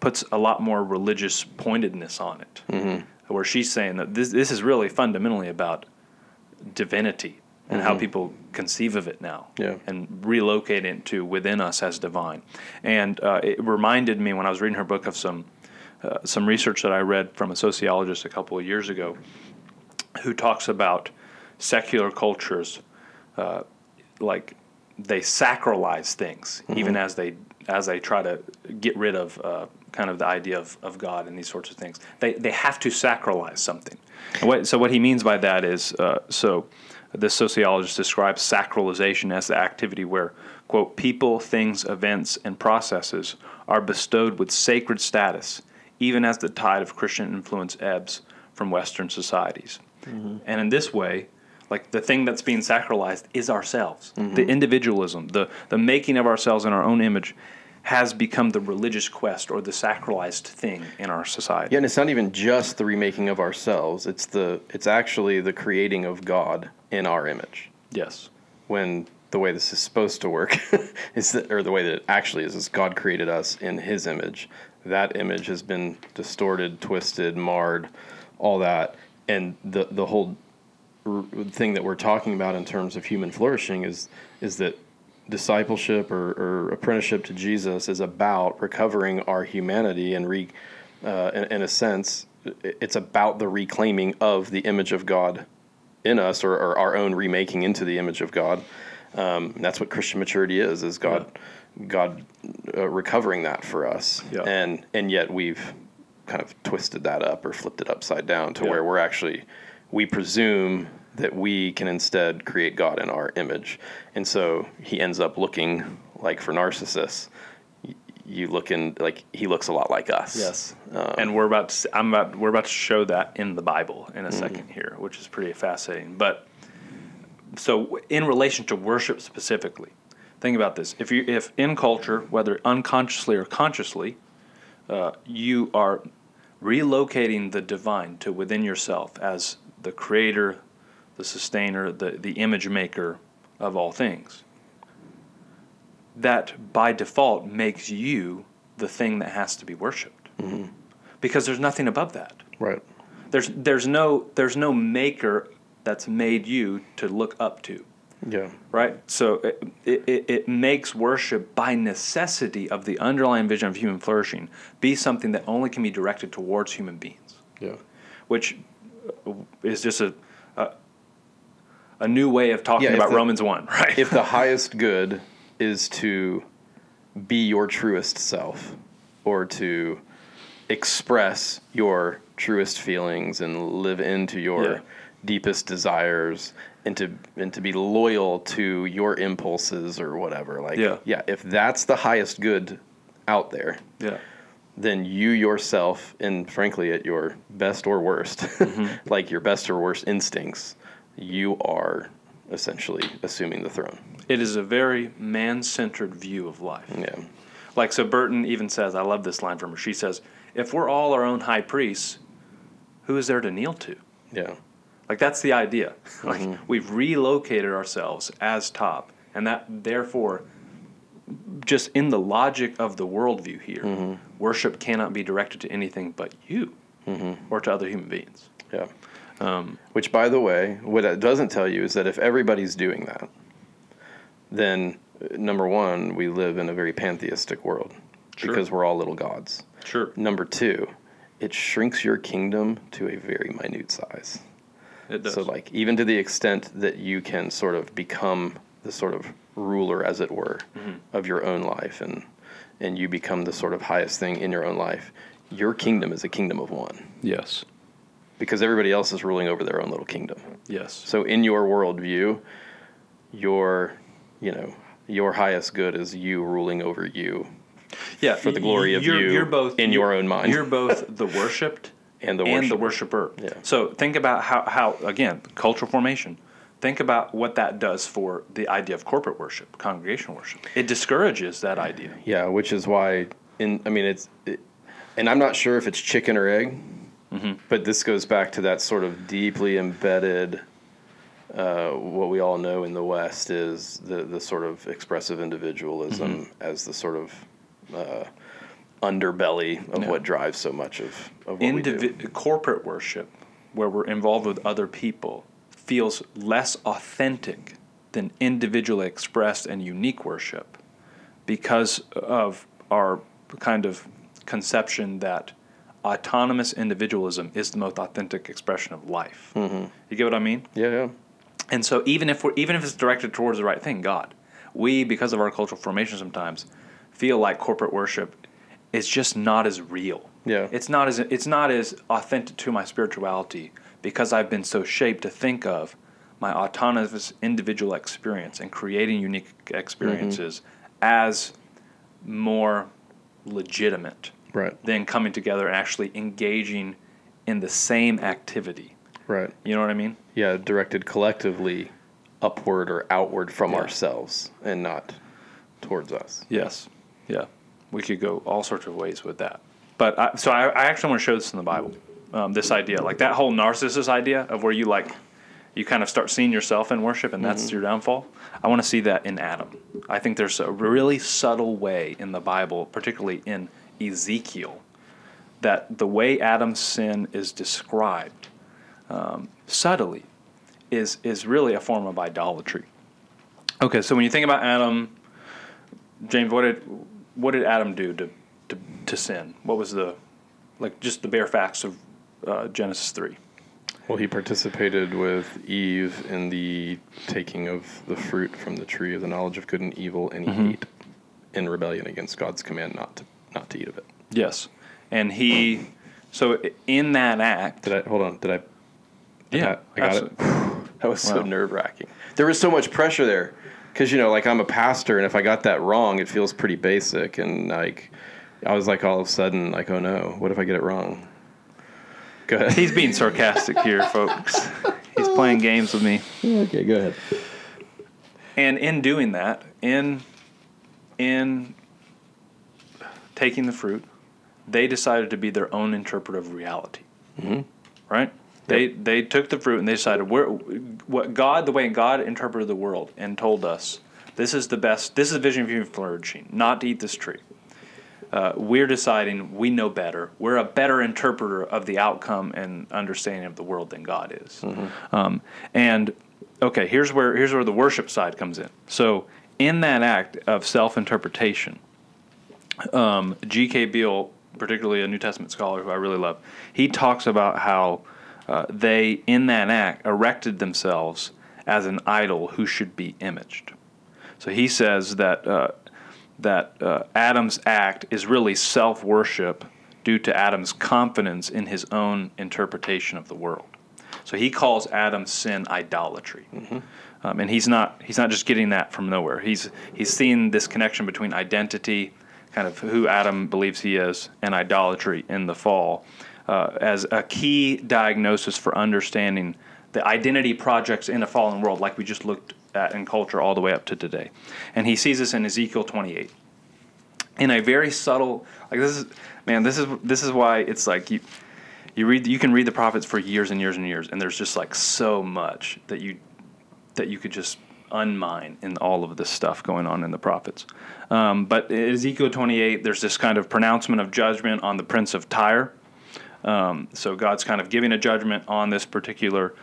puts a lot more religious pointedness on it, Mm-hmm. where she's saying that this this is really fundamentally about divinity and how people conceive of it now Mm-hmm. Yeah. and relocate it to within us as divine. And uh, it reminded me when I was reading her book of some uh, some research that I read from a sociologist a couple of years ago, who talks about secular cultures uh, like they sacralize things even as they as they try to get rid of uh, kind of the idea of, of God and these sorts of things. They they have to sacralize something. What, so what he means by that is uh, so this sociologist describes sacralization as the activity where quote people, things, events, and processes are bestowed with sacred status, even as the tide of Christian influence ebbs from Western societies. Mm-hmm. And in this way, like the thing that's being sacralized is ourselves. Mm-hmm. The individualism, the, the making of ourselves in our own image has become the religious quest or the sacralized thing in our society. Yeah, and it's not even just the remaking of ourselves. It's the it's actually the creating of God in our image. Yes. When the way this is supposed to work is that, or the way that it actually is, is God created us in His image. That image has been distorted, twisted, marred, all that, and the the whole r- thing that we're talking about in terms of human flourishing is is that discipleship or, or apprenticeship to Jesus is about recovering our humanity and re, uh, in, in a sense, it's about the reclaiming of the image of God in us, or, or our own remaking into the image of God. Um, that's what Christian maturity is: is God, God uh, recovering that for us. Yeah. And and yet we've kind of twisted that up or flipped it upside down to Yeah. where we're actually we presume that we can instead create God in our image. And so he ends up looking like for narcissists, you look in like he looks a lot like us. Um, and we're about to s- I'm about we're about to show that in the Bible in a second here, which is pretty fascinating. But so in relation to worship specifically, think about this: if you if in culture, whether unconsciously or consciously, uh, you are relocating the divine to within yourself as the creator, the sustainer, the the image maker of all things. That by default makes you the thing that has to be worshipped because there's nothing above that. right. There's there's no there's no maker that's made you to look up to. Yeah. right? So it, it, it makes worship by necessity of the underlying vision of human flourishing be something that only can be directed towards human beings, Yeah. which uh, is just a a, a new way of talking Yeah, about the- Romans one, right? If the highest good is to be your truest self or to express your truest feelings and live into your Yeah. deepest desires and to and to be loyal to your impulses or whatever like Yeah. yeah if that's the highest good out there yeah, then you yourself, and frankly, at your best or worst, Mm-hmm. like your best or worst instincts, you are essentially assuming the throne. it is a very man-centered view of life. Yeah. Like so, Burton even says, I love this line from her. She says, "If we're all our own high priests, who is there to kneel to?" Yeah. Like that's the idea. Like Mm-hmm. we've relocated ourselves as top, and that therefore, just in the logic of the worldview here, Mm-hmm. worship cannot be directed to anything but you Mm-hmm. or to other human beings. Yeah. Um, Which, by the way, what it doesn't tell you is that if everybody's doing that, then uh, number one, we live in a very pantheistic world Sure. because we're all little gods. Sure, Number two, it shrinks your kingdom to a very minute size. it does. So, like, even to the extent that you can sort of become the sort of ruler, as it were, of your own life, and and you become the sort of highest thing in your own life. Your kingdom is a kingdom of one yes, because everybody else is ruling over their own little kingdom. yes, So, in your worldview, your you know your highest good is you ruling over you yeah. for the glory of you're, you you're both in your own mind. You're both the worshipped and the and the worshiper. Yeah. So think about how, how again cultural formation. Think about what that does for the idea of corporate worship, congregational worship. It discourages that idea. Yeah, which is why in I mean it's it, and I'm not sure if it's chicken or egg, Mm-hmm. but this goes back to that sort of deeply embedded uh, what we all know in the West is the the sort of expressive individualism Mm-hmm. as the sort of uh, underbelly of Yeah. what drives so much of, of what we do. Indivi- corporate worship, where we're involved with other people, feels less authentic than individually expressed and unique worship because of our kind of conception that autonomous individualism is the most authentic expression of life. Mm-hmm. You get what I mean? Yeah, yeah. And so even if we're even if it's directed towards the right thing, God, we because of our cultural formation sometimes feel like corporate worship is just not as real. Yeah. It's not as it's not as authentic to my spirituality because I've been so shaped to think of my autonomous individual experience and creating unique experiences as more legitimate Right, than coming together and actually engaging in the same activity. right. You know what I mean? Yeah, directed collectively upward or outward from Yeah. ourselves and not towards us. Yes. Yeah. We could go all sorts of ways with that. But I, so I, I actually want to show this in the Bible. Um, this idea, like that whole narcissist idea of where you like, you kind of start seeing yourself in worship and that's your downfall. I want to see that in Adam. I think there's a really subtle way in the Bible, particularly in Ezekiel, that the way Adam's sin is described um, subtly is is really a form of idolatry. Okay, so when you think about Adam, James, what did what did Adam do to to, to sin? What was the like just the bare facts of uh, Genesis three? Well, he participated with Eve in the taking of the fruit from the tree of the knowledge of good and evil, and he Mm-hmm. ate in rebellion against God's command not to not to eat of it. Yes, and he so in that act, Did I hold on? Did I? yeah, I got it. That was so nerve wracking. There was so much pressure there because you know, like I'm a pastor, and if I got that wrong, it feels pretty basic, and like I was like all of a sudden like, oh no, what if I get it wrong? Go ahead. He's being sarcastic here, folks. He's playing games with me. okay, go ahead. And in doing that, in in taking the fruit, they decided to be their own interpreter of reality. Mm-hmm. Right? They they took the fruit and they decided where what God the way God interpreted the world and told us this is the best this is the vision of human flourishing not to eat this tree. Uh, we're deciding we know better. We're a better interpreter of the outcome and understanding of the world than God is. Um, and okay, here's where here's where the worship side comes in. So in that act of self interpretation, um, G.K. Beale, particularly a New Testament scholar who I really love, he talks about how uh, they in that act erected themselves as an idol who should be imaged. So he says that uh, that uh, Adam's act is really self worship due to Adam's confidence in his own interpretation of the world. So he calls Adam's sin idolatry. Mm-hmm. Um, and he's not he's not just getting that from nowhere. He's he's seen this connection between identity, kind of who Adam believes he is, and idolatry in the fall uh, as a key diagnosis for understanding the identity projects in a fallen world, like we just looked at in culture all the way up to today. And he sees this in Ezekiel 28 in a very subtle like this is man this is this is why it's like you you read you can read the prophets for years and years and years and there's just like so much that you that you could just unmine in all of this stuff going on in the prophets um, but ezekiel 28 there's this kind of pronouncement of judgment on the prince of tyre um, so god's kind of giving a judgment on this particular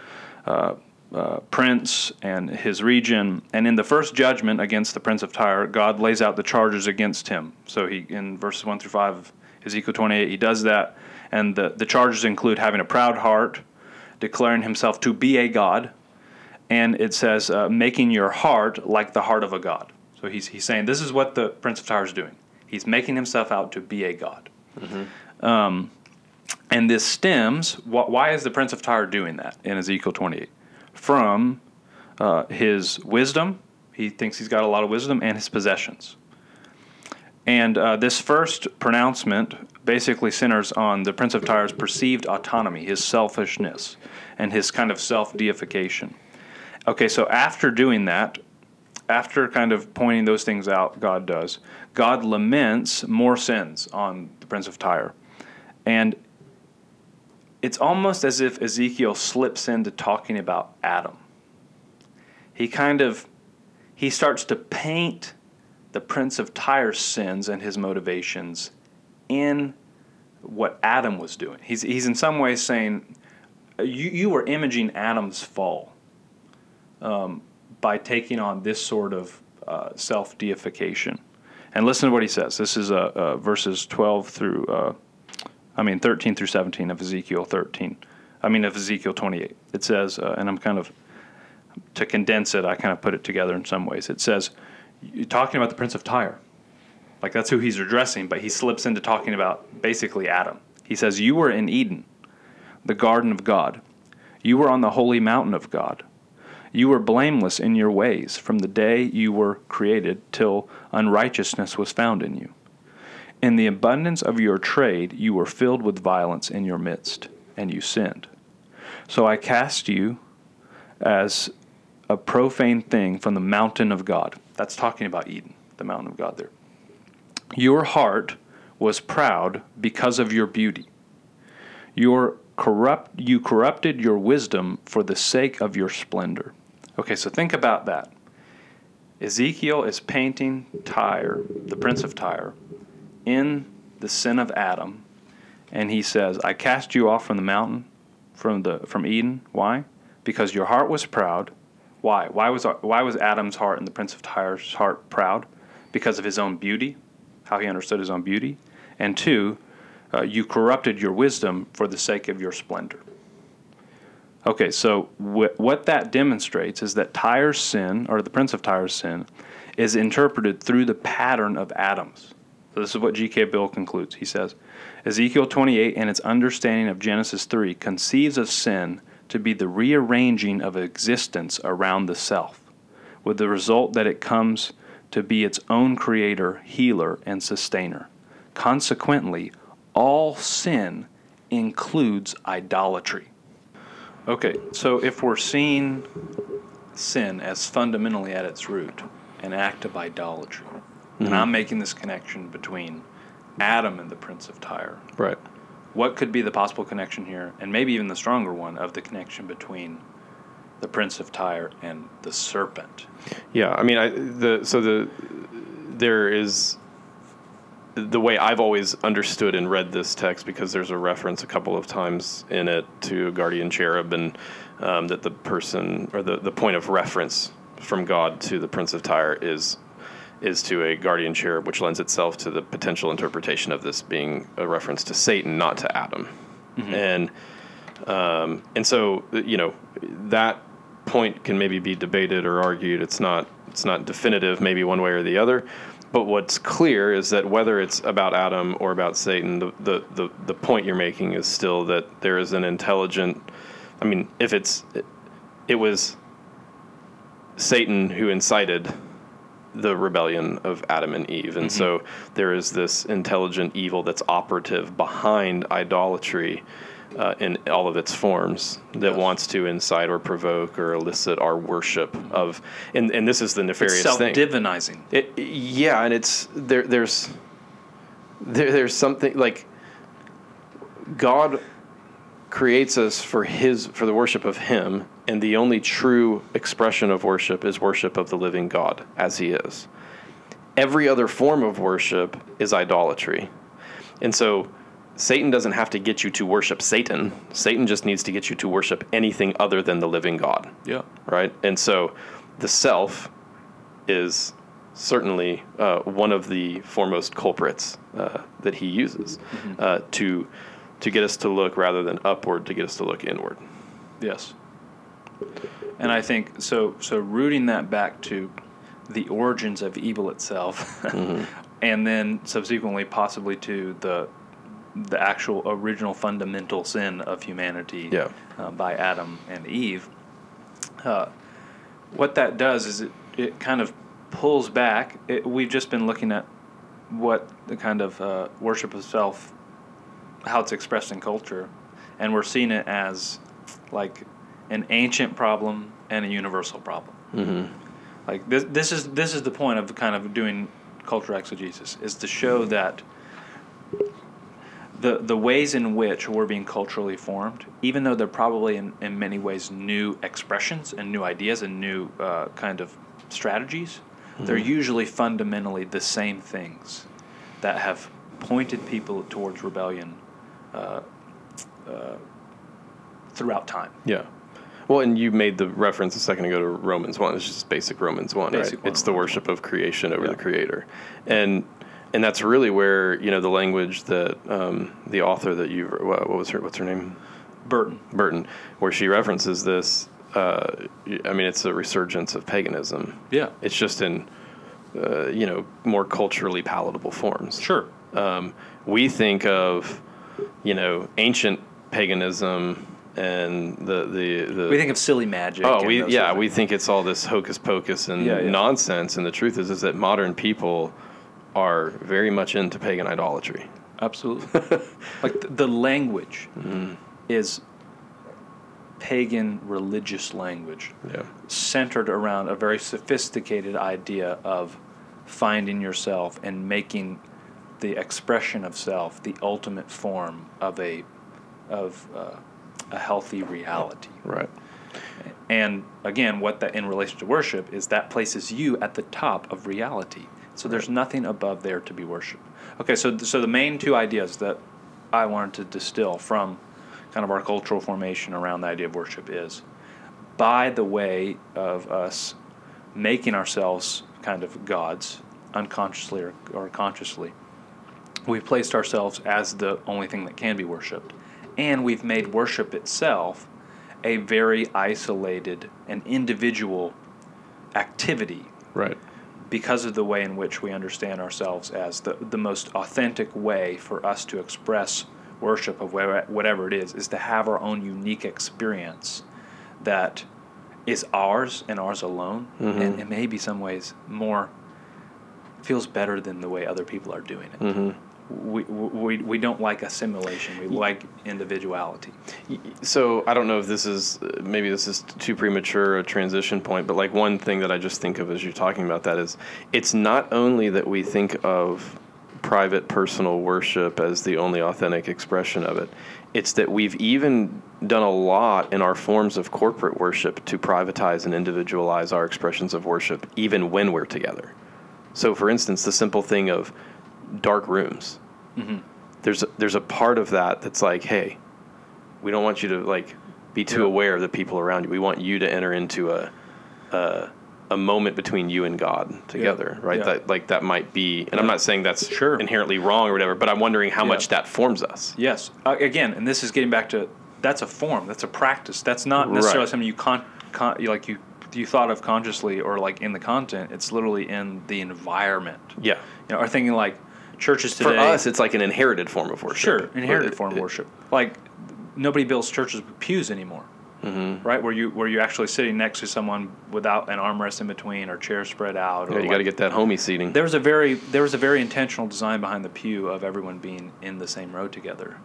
uh, uh, prince and his region. And in the first judgment against the prince of Tyre, God lays out the charges against him. So he in verses one through five of Ezekiel 28, he does that, and the the charges include having a proud heart, declaring himself to be a god, and it says uh, making your heart like the heart of a god. So he's he's saying this is what the prince of Tyre is doing. He's making himself out to be a god. Mm-hmm. Um, and this stems. Why is the prince of Tyre doing that in Ezekiel 28? from uh, his wisdom. He thinks he's got a lot of wisdom and his possessions. And uh, this first pronouncement basically centers on the Prince of Tyre's perceived autonomy, his selfishness, and his kind of self deification. Okay, so after doing that, after kind of pointing those things out, God does, God laments more sins on the Prince of Tyre. And it's almost as if Ezekiel slips into talking about Adam. He kind of he starts to paint the prince of Tyre's sins and his motivations in what Adam was doing. He's he's in some ways saying you you were imaging Adam's fall um, by taking on this sort of uh, self deification. And listen to what he says. This is uh, uh, verses 12 through uh, I mean, 13 through 17 of Ezekiel 13. I mean, of Ezekiel 28. It says, uh, and I'm kind of, to condense it, I kind of put it together in some ways. It says, you're talking about the Prince of Tyre. Like that's who he's addressing, but he slips into talking about basically Adam. He says, You were in Eden, the garden of God. You were on the holy mountain of God. You were blameless in your ways from the day you were created till unrighteousness was found in you. In the abundance of your trade, you were filled with violence in your midst, and you sinned. So I cast you as a profane thing from the mountain of God. That's talking about Eden, the mountain of God there. Your heart was proud because of your beauty. Your corrupt you corrupted your wisdom for the sake of your splendor. Okay, so think about that. Ezekiel is painting Tyre, the prince of Tyre, in the sin of Adam, and he says, I cast you off from the mountain, from the from Eden. Why? Because your heart was proud. Why? Why was why was Adam's heart and the Prince of Tyre's heart proud? Because of his own beauty, how he understood his own beauty, and two, uh, you corrupted your wisdom for the sake of your splendor. Okay, so wh- what that demonstrates is that Tyre's sin, or the Prince of Tyre's sin, is interpreted through the pattern of Adam's. So this is what G.K. Beale concludes. He says, Ezekiel 28 and its understanding of Genesis 3 conceives of sin to be the rearranging of existence around the self, with the result that it comes to be its own creator, healer, and sustainer. Consequently, all sin includes idolatry. Okay, so if we're seeing sin as fundamentally at its root an act of idolatry, Mm-hmm. And I'm making this connection between Adam and the Prince of Tyre. Right. What could be the possible connection here, and maybe even the stronger one, of the connection between the Prince of Tyre and the serpent? Yeah, I mean, I the so the there is the way I've always understood and read this text, because there's a reference a couple of times in it to a guardian cherub, and um, that the person or the, the point of reference from God to the Prince of Tyre is is to a guardian cherub, which lends itself to the potential interpretation of this being a reference to Satan, not to Adam, and um, and so you know that point can maybe be debated or argued. It's not it's not definitive, maybe one way or the other. But what's clear is that whether it's about Adam or about Satan, the, the, the, the point you're making is still that there is an intelligent. I mean, if it's it was Satan who incited the rebellion of Adam and Eve. And mm-hmm. so there is this intelligent evil that's operative behind idolatry uh, in all of its forms that Yes. wants to incite or provoke or elicit our worship of. And, and this is the nefarious it's Self thing. It, yeah, and it's there. There's there, there's something like God creates us for His for the worship of Him, and the only true expression of worship is worship of the living God as He is. Every other form of worship is idolatry, and so. Satan doesn't have to get you to worship Satan. Satan just needs to get you to worship anything other than the living God Yeah. right? And so the self is certainly uh, one of the foremost culprits uh, that he uses uh, to to get us to look rather than upward, to get us to look inward. Yes. And I think so. So rooting that back to the origins of evil itself, and then subsequently possibly to the the actual original fundamental sin of humanity Yeah. uh, by Adam and Eve. Uh, what that does is it, it kind of pulls back. It, we've just been looking at what the kind of uh, worship of self, how it's expressed in culture, and we're seeing it as like an ancient problem and a universal problem. Mm-hmm. Like this, this is this is the point of kind of doing cultural exegesis is to show that the the ways in which we're being culturally formed, even though they're probably in, in many ways new expressions and new ideas and new uh, kind of strategies, they're usually fundamentally the same things that have pointed people towards rebellion uh, uh, throughout time. Yeah. Well, and you made the reference a second ago to Romans one. It's just basic Romans one, Basic right? one, It's the worship of creation over Yeah. the Creator, and and that's really where you know the language that um, the author that you what was her what's her name Burton. Burton, where she references this. Uh, I mean, it's a resurgence of paganism. Yeah. It's just in, uh, you know, more culturally palatable forms. Sure. Um, we think of, you know, ancient paganism and the the, the We think of silly magic. Oh, we yeah, we think it's all this hocus pocus and Yeah, yeah. nonsense. And the truth is, is that modern people are very much into pagan idolatry. Absolutely. like th- the language Mm-hmm. is pagan religious language Yeah. centered around a very sophisticated idea of finding yourself and making the expression of self the ultimate form of a of uh, a healthy reality. Right. And again, what that in relation to worship is that places you at the top of reality. So there's nothing above there to be worshipped. Okay, so so the main two ideas that I wanted to distill from kind of our cultural formation around the idea of worship is by the way of us making ourselves kind of gods unconsciously or, or consciously. We've placed ourselves as the only thing that can be worshipped. And we've made worship itself a very isolated and individual activity Right. Because of the way in which we understand ourselves as the, the most authentic way for us to express worship of whatever it is is to have our own unique experience that is ours and ours alone. Mm-hmm. And it may be some ways more feels better than the way other people are doing it mm-hmm. We, we, we don't like assimilation we like individuality So I don't know if this is maybe this is too premature a transition point, but like one thing that I just think of as you're talking about that is it's not only that we think of private personal worship as the only authentic expression of it. It's that we've even done a lot in our forms of corporate worship to privatize and individualize our expressions of worship even when we're together. So for instance, the simple thing of dark rooms. There's a, there's a part of that that's like, hey, we don't want you to like be too Yeah. aware of the people around you. We want you to enter into a a, a moment between you and God together, right? Yeah. That like that might be, and I'm not saying that's Sure. inherently wrong or whatever, but I'm wondering how Yeah. much that forms us. Yes. Uh, again, and this is getting back to that's a form. That's a practice. That's not necessarily Right. something you con, con you like you you thought of consciously or like in the content. It's literally in the environment. Yeah. You know, or thinking like churches today. For us, it's like an inherited form of worship. Sure, inherited It- form of worship. Like nobody builds churches with pews anymore, mm-hmm. right? Where you where you're actually sitting next to someone without an armrest in between or chair spread out. Or Yeah, you got to get that homie seating. There was a very there was a very intentional design behind the pew of everyone being in the same row together.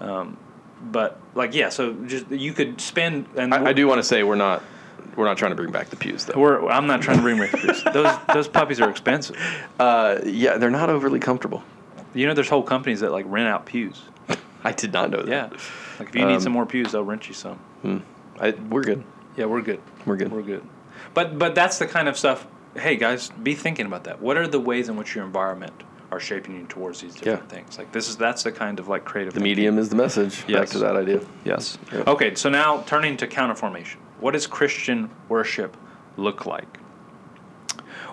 Um, but like yeah, so just you could spend and I, I do want to say we're not we're not trying to bring back the pews though. We're, I'm not trying to bring back the pews. Those those puppies are expensive. Uh, yeah, they're not overly comfortable. You know, there's whole companies that like rent out pews. I did not know that. Yeah, like if you need Um, some more pews, they'll rent you some. I, we're good. Yeah, we're good. We're good. We're good. But but that's the kind of stuff. Hey guys, be thinking about that. What are the ways in which your environment are shaping you towards these different Yeah. things? Like this is that's the kind of like creative. The medium is the message. Back to that idea. Yes. Yeah. Okay, so now turning to counterformation. What does Christian worship look like?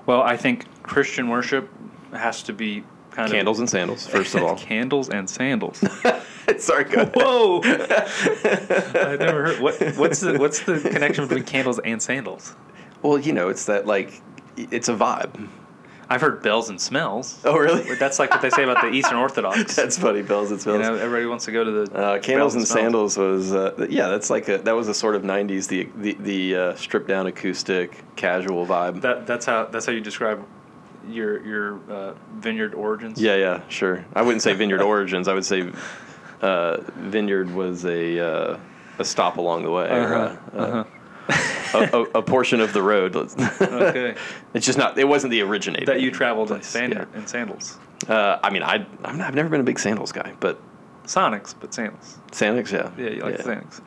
Well, I think Christian worship has to be kind of Candles and sandals, first of all. candles and sandals. Sorry, go ahead. Whoa! I've never heard. What, what's the what's the connection between candles and sandals? Well, you know, it's that like it's a vibe. I've heard bells and smells. Oh, really? That's like what they say about the Eastern Orthodox. That's funny. Bells and you smells. know, everybody wants to go to the Uh, candles bells and smells. sandals was uh, yeah. That's like a that was a sort of '90s the the, the uh, stripped down acoustic casual vibe. That that's how that's how you describe your your uh, vineyard origins. Yeah, yeah, sure. I wouldn't say Vineyard Origins. I would say uh, Vineyard was a uh, a stop along the way, Uh-huh, uh, uh, a, a, a portion of the road. Okay. it's just not. It wasn't the originator. that you traveled in, place, sand, in sandals. Uh, I mean, I I'm not, I've never been a big sandals guy, but Sonics, but sandals. sandals, yeah, Yeah, you like the sandals.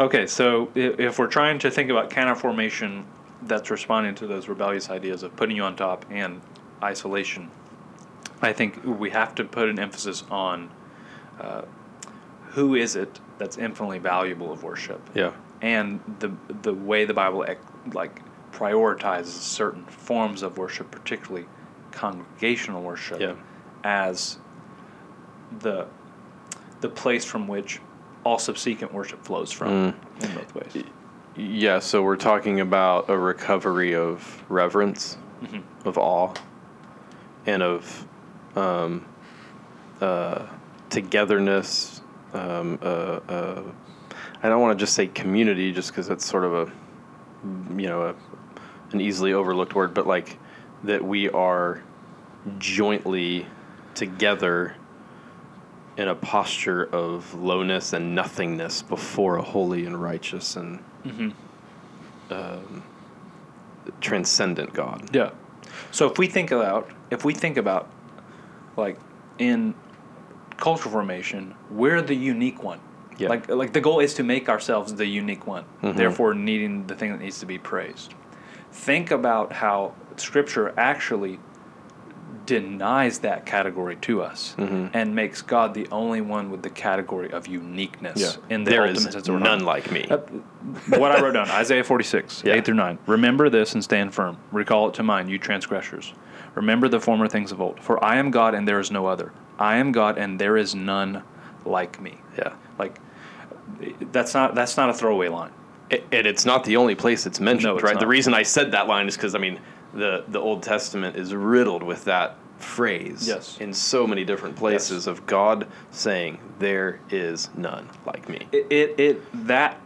Okay, so if, if we're trying to think about counterformation that's responding to those rebellious ideas of putting you on top and isolation, I think we have to put an emphasis on uh, who is it that's infinitely valuable of worship. yeah, and the the way the Bible like prioritizes certain forms of worship, particularly congregational worship, Yeah. as the the place from which all subsequent worship flows from Mm. in both ways. yeah. So we're talking about a recovery of reverence, Mm-hmm. of awe, and of um, uh, togetherness. Um, uh, uh, I don't want to just say community, just because that's sort of a, you know, a, an easily overlooked word, but like that we are jointly together in a posture of lowness and nothingness before a holy and righteous and Mm-hmm. um, transcendent God. Yeah. So if we think about if we think about like in cultural formation, we're the unique one. Yeah. Like like the goal is to make ourselves the unique one. Mhm. Therefore needing the thing that needs to be praised. Think about how scripture actually denies that category to us Mhm. and makes God the only one with the category of uniqueness in the there ultimate is sense of the word. none like me. Uh, what I wrote down Isaiah 46, Yeah. 8 through 9. Remember this and stand firm. Recall it to mind, you transgressors. Remember the former things of old. For I am God and there is no other. I am God and there is none like me. Yeah. Like, that's not that's not a throwaway line. A- And it's not the only place it's mentioned, No, it's right? not. The reason I said that line is because I mean the the Old Testament is riddled with that phrase Yes. in so many different places of God saying, "There is none like me." It, it, it that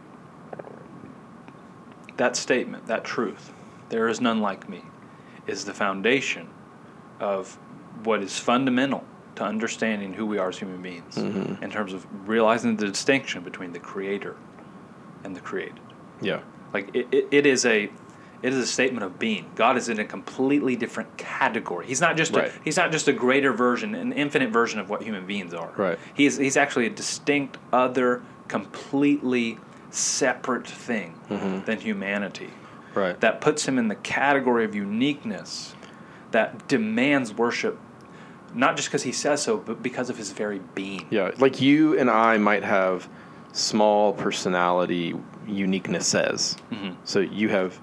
that statement, that truth, there is none like me, is the foundation of what is fundamental to understanding who we are as human beings in terms of realizing the distinction between the creator and the created. Yeah. Like it, it, it is a it is a statement of being. God is in a completely different category. He's not just Right. a, he's not just a greater version, an infinite version of what human beings are. Right. He's he's actually a distinct other, completely separate thing Mm-hmm. than humanity. Right. That puts him in the category of uniqueness that demands worship not just because he says so, but because of his very being. Yeah, like you and I might have small personality uniquenesses. Mm-hmm. So you have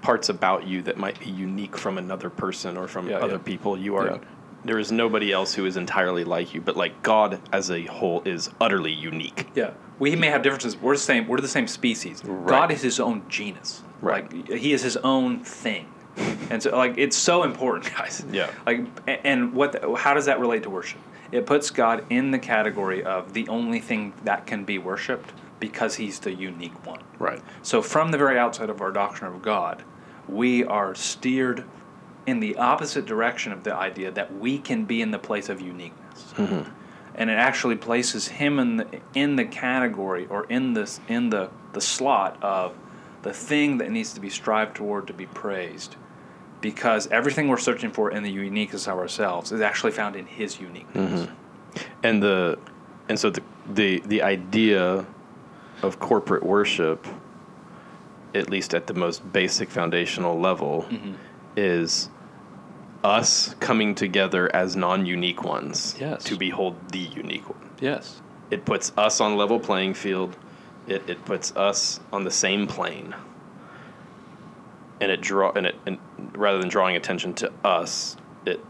parts about you that might be unique from another person or from Yeah, other yeah. people. You are Yeah. there is nobody else who is entirely like you, but like God as a whole is utterly unique. Yeah, we may have differences. We're the same. We're the same species. Right. God is His own genus. Right. Like He is His own thing, and so like it's so important, guys. Yeah. Like, and what? The, how does that relate to worship? It puts God in the category of the only thing that can be worshipped because He's the unique one. Right. So from the very outset of our doctrine of God, we are steered in the opposite direction of the idea that we can be in the place of uniqueness. Mm-hmm. And it actually places him in the in the category or in this in the, the slot of the thing that needs to be strived toward to be praised. Because everything we're searching for in the uniqueness of ourselves is actually found in his uniqueness. Mm-hmm. and the and so the the the idea of corporate worship at least at the most basic foundational level mm-hmm. is us coming together as non-unique ones Yes. to behold the unique one Yes. it puts us on level playing field it, it puts us on the same plane and it draw and it and rather than drawing attention to us it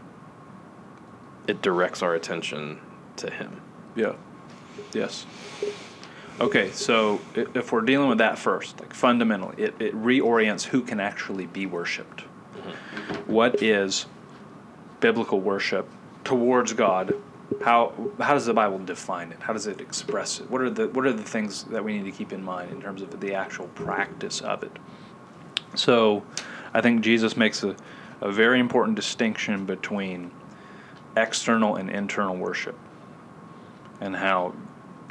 it directs our attention to him Yeah. Yes. Okay, so if we're dealing with that first, like fundamentally, it, it reorients who can actually be worshipped. Mm-hmm. What is biblical worship towards God? How how does the Bible define it? How does it express it? What are the what are the things that we need to keep in mind in terms of the actual practice of it? So, I think Jesus makes a, a very important distinction between external and internal worship and how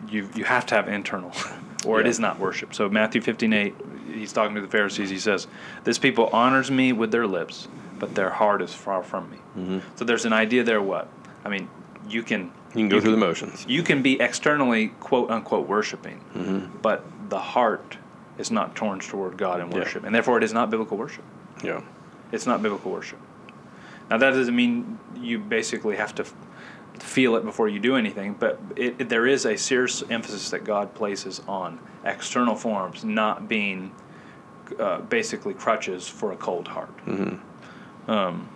you you have to have internal or it Yeah. is not worship. So Matthew 15:8 he's talking to the Pharisees he says, "This people honors me with their lips, but their heart is far from me." Mm-hmm. So there's an idea there what? I mean, you can you can go through the motions you can be externally quote unquote worshiping, Mm-hmm. but the heart is not torn toward God in Yeah. worship, and therefore it is not biblical worship. yeah It's not biblical worship. Now that doesn't mean you basically have to f- feel it before you do anything, but it, it- there is a serious emphasis that God places on external forms not being uh, basically crutches for a cold heart. Um, and,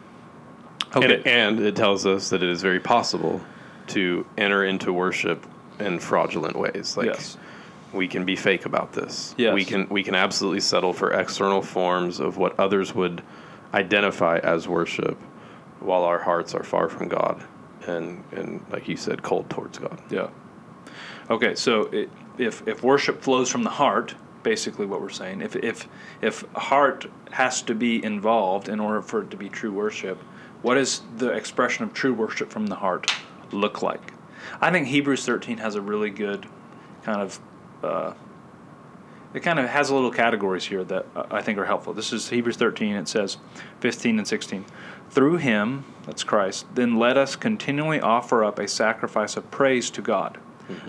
okay. it, and it tells us that it is very possible to enter into worship in fraudulent ways like yes. We can be fake about this. Yes. We can we can absolutely settle for external forms of what others would identify as worship while our hearts are far from God and and like you said cold towards God. Yeah. Okay, so it, if if worship flows from the heart, basically what we're saying, if if if heart has to be involved in order for it to be true worship, what does the expression of true worship from the heart look like? I think Hebrews 13 has a really good kind of uh, it kind of has a little categories here that I think are helpful. This is Hebrews 13. It says 15 and 16. Through him, that's Christ, then let us continually offer up a sacrifice of praise to God.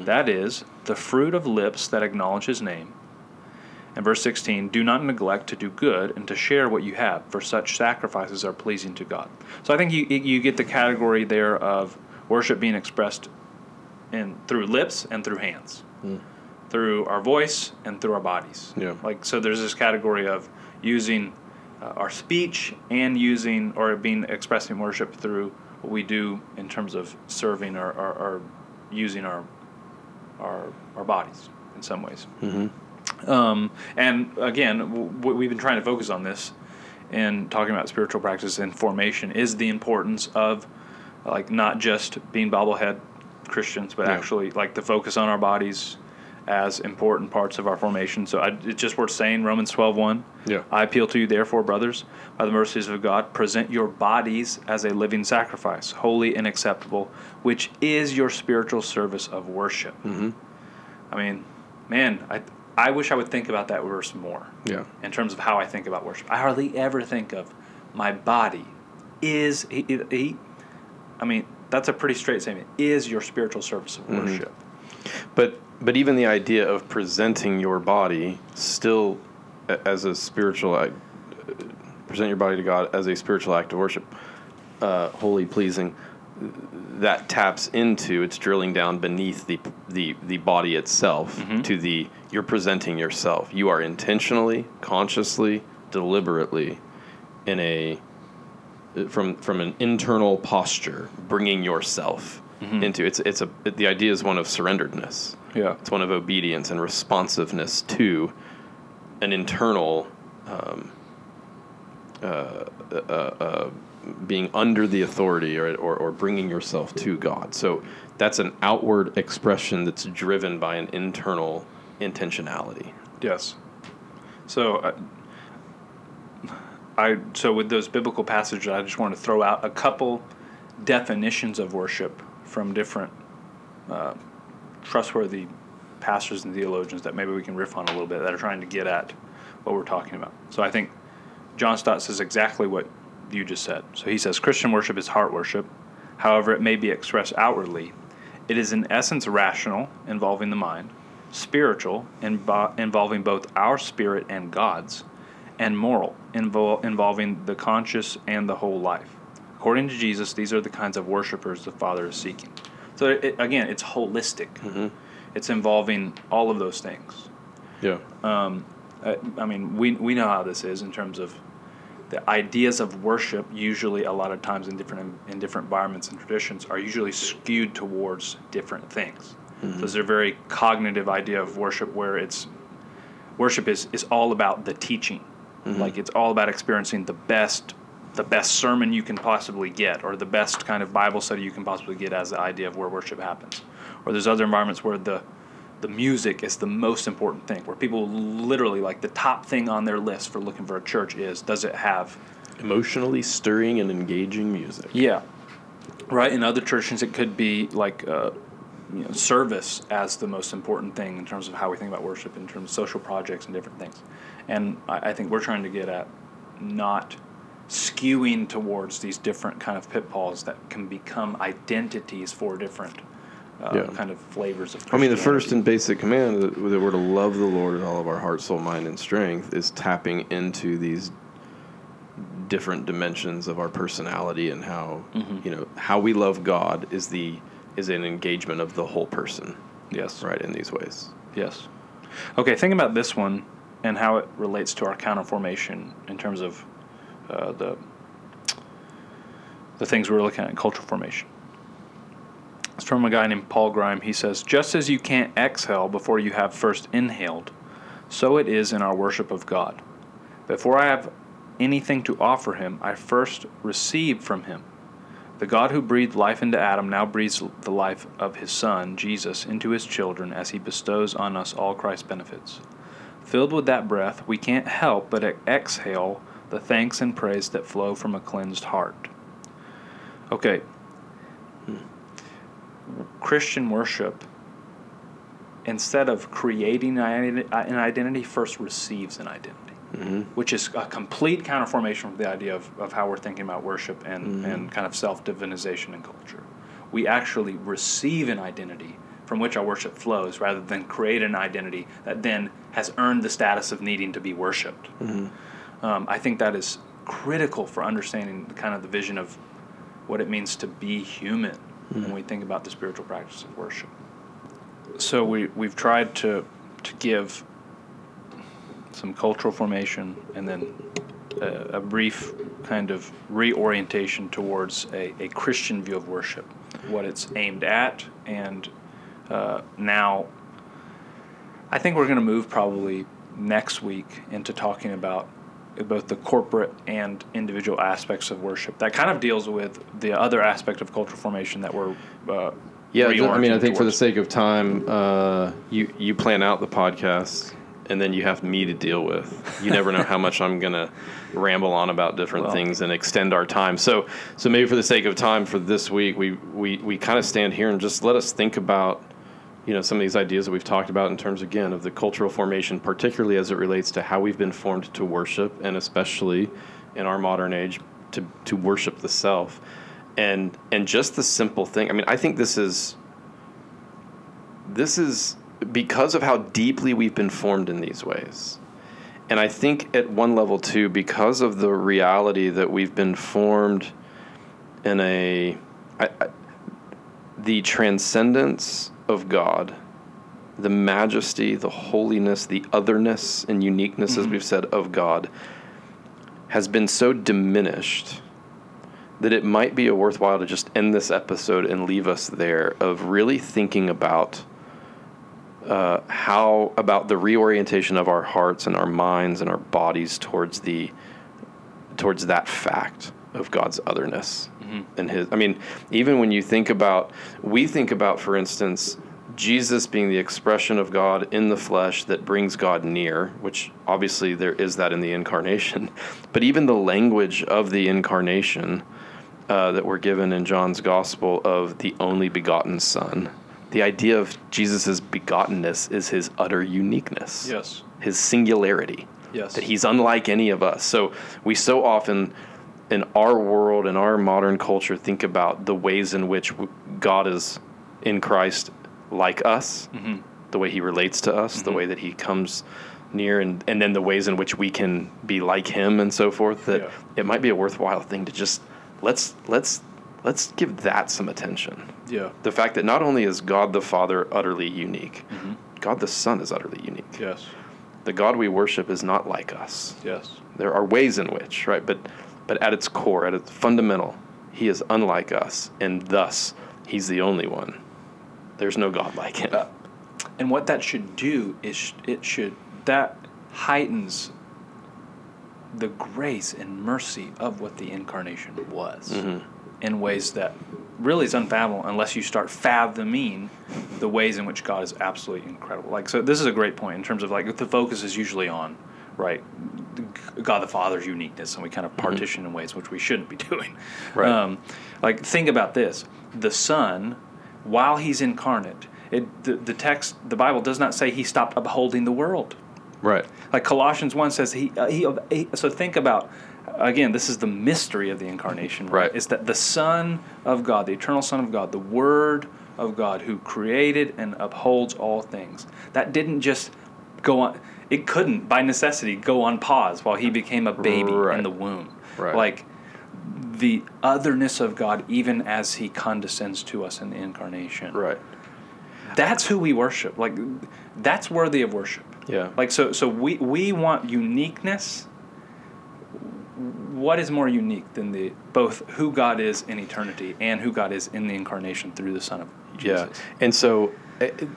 That is, the fruit of lips that acknowledge his name. And verse 16, do not neglect to do good and to share what you have, for such sacrifices are pleasing to God. So I think you, you get the category there of worship being expressed in through lips and through hands through our voice and through our bodies. Yeah. Like so, there's this category of using uh, our speech and using or being expressing worship through what we do in terms of serving or, or, or using our our our bodies in some ways. Mm-hmm. Um, and again, w- we've been trying to focus on this in talking about spiritual practice and formation is the importance of like not just being bobblehead Christians, but Yeah. actually like the focus on our bodies as important parts of our formation. So I, it's just worth saying Romans 12:1. Yeah. I appeal to you therefore, brothers, by the mercies of God, present your bodies as a living sacrifice, holy and acceptable, which is your spiritual service of worship. Mm-hmm. I mean, man, I I wish I would think about that verse more Yeah. in terms of how I think about worship. I hardly ever think of my body is he, he, I mean, that's a pretty straight statement. Is your spiritual service of Mhm. worship? But but even the idea of presenting your body still as a spiritual act, present your body to God as a spiritual act of worship, uh, holy, pleasing. that taps into it's drilling down beneath the the the body itself Mm-hmm. to the you're presenting yourself. You are intentionally, consciously, deliberately in a from from an internal posture bringing yourself Mm-hmm. into it's it's a the idea is one of surrenderedness. Yeah. It's one of obedience and responsiveness to an internal um, uh, uh, uh, being under the authority or, or, or bringing yourself to God. So that's an outward expression that's driven by an internal intentionality. Yes. So, uh, I so with those biblical passages, I just want to throw out a couple definitions of worship from different uh, trustworthy pastors and theologians that maybe we can riff on a little bit that are trying to get at what we're talking about. So I think John Stott says exactly what you just said. So he says Christian worship is heart worship. However, it may be expressed outwardly. It is in essence rational, involving the mind, spiritual, invo- involving both our spirit and God's, and moral, invol- involving the conscious and the whole life. According to Jesus, these are the kinds of worshipers the Father is seeking. So it, again, it's holistic. Mm-hmm. It's involving all of those things. Yeah. Uh, I mean, we we know how this is in terms of the ideas of worship. Usually, a lot of times in different in different environments and traditions, are usually skewed towards different things. So mm-hmm. there's a very cognitive idea of worship where it's worship is is all about the teaching, mm-hmm. like it's all about experiencing the best the best sermon you can possibly get, or the best kind of Bible study you can possibly get as the idea of where worship happens. Or there's other environments where the the music is the most important thing, where people literally like the top thing on their list for looking for a church is does it have Emotionally stirring and engaging music. yeah, right. In other churches, it could be like uh, you know service as the most important thing in terms of how we think about worship, in terms of social projects and different things. And I, I think we're trying to get at not skewing towards these different kind of pitfalls that can become identities for different uh, Yeah. kind of flavors of. I mean, the first and basic command that that we're to love the Lord with all of our heart, soul, mind, and strength is tapping into these different dimensions of our personality and how you know how we love God is the is an engagement of the whole person, yes, right? In these ways, Yes. Okay, think about this one and how it relates to our counter formation in terms of uh, the the things we're looking at in cultural formation. It's from a guy named Paul Grime. He says, "Just as you can't exhale before you have first inhaled, so it is in our worship of God. Before I have anything to offer him, I first receive from him. The God who breathed life into Adam now breathes the life of his Son, Jesus, into his children as he bestows on us all Christ's benefits. Filled with that breath, we can't help but exhale the thanks and praise that flow from a cleansed heart. Okay. Christian worship, instead of creating an identity, first receives an identity mm-hmm. which is a complete counterformation from the idea of, of how we're thinking about worship and, mm-hmm. and kind of self divinization in culture. We actually receive an identity from which our worship flows rather than create an identity that then has earned the status of needing to be worshiped. Mm-hmm. Um, I think that is critical for understanding the kind of the vision of what it means to be human when we think about the spiritual practice of worship. So we, we've tried to, to give some cultural formation, and then a, a brief kind of reorientation towards a, a Christian view of worship, what it's aimed at, and uh, now I think we're going to move probably next week into talking about both the corporate and individual aspects of worship. That kind of deals with the other aspect of cultural formation that we're uh, yeah. I mean, I think for the sake of time, uh, you you plan out the podcast. And then you have me to deal with. You never know how much I'm gonna ramble on about different Well. things and extend our time. So, so maybe for the sake of time for this week, we we we kind of stand here and just let us think about, you know, some of these ideas that we've talked about in terms again of the cultural formation, particularly as it relates to how we've been formed to worship, and especially in our modern age to to worship the self, and and just the simple thing. I mean, I think this is this is because of how deeply we've been formed in these ways. And I think at one level too, because of the reality that we've been formed in a I, I, the transcendence of God, the majesty, the holiness, the otherness and uniqueness, as we've said, of God, has been so diminished that it might be a worthwhile to just end this episode and leave us there of really thinking about uh, how about the reorientation of our hearts and our minds and our bodies towards the towards that fact of God's otherness and his I mean even when you think about we think about for instance Jesus being the expression of God in the flesh that brings God near, which obviously there is that in the incarnation, but even the language of the incarnation uh, that we're given in John's gospel of the only begotten Son, the idea of Jesus' begottenness is his utter uniqueness Yes. his singularity. Yes. That he's unlike any of us. So we so often in our world in our modern culture think about the ways in which God is in Christ like us, Mm-hmm. the way he relates to us, the way that he comes near and, and then the ways in which we can be like him and so forth that Yeah. it might be a worthwhile thing to just let's let's let's give that some attention Yeah. the fact that not only is God the Father utterly unique, Mm-hmm. God the Son is utterly unique. Yes. The God we worship is not like us. Yes. There are ways in which, right? But but at its core, at its fundamental, he is unlike us, and thus he's the only one. There's no God like him. Uh, And what that should do is it should that heightens the grace and mercy of what the incarnation was in ways that really is unfathomable unless you start fathoming the ways in which God is absolutely incredible. Like so this is a great point in terms of like the focus is usually on right God the Father's uniqueness and we kind of partition in ways which we shouldn't be doing. Right. Um, like think about this. The Son while he's incarnate, it the, the text the Bible does not say he stopped upholding the world. Right. Like Colossians 1 says, he, uh, he, he, so think about, again, this is the mystery of the incarnation, right? Right. Is that the Son of God, the eternal Son of God, the Word of God who created and upholds all things, that didn't just go on, it couldn't, by necessity, go on pause while he became a baby Right. in the womb. Right. Like, the otherness of God, even as he condescends to us in the incarnation. Right. That's who we worship. Like, that's worthy of worship. Yeah. Like so, so we we want uniqueness. What is more unique than the both who God is in eternity and who God is in the incarnation through the Son of Jesus? Yeah. And so,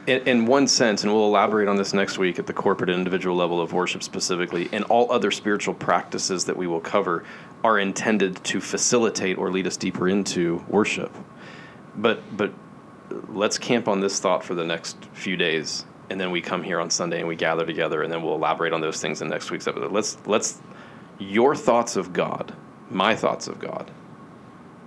in one sense, and we'll elaborate on this next week at the corporate and individual level of worship specifically, and all other spiritual practices that we will cover are intended to facilitate or lead us deeper into worship. But, but let's camp on this thought for the next few days. And then we come here on Sunday and we gather together, and then we'll elaborate on those things in next week's episode. Let's let's your thoughts of God, my thoughts of God,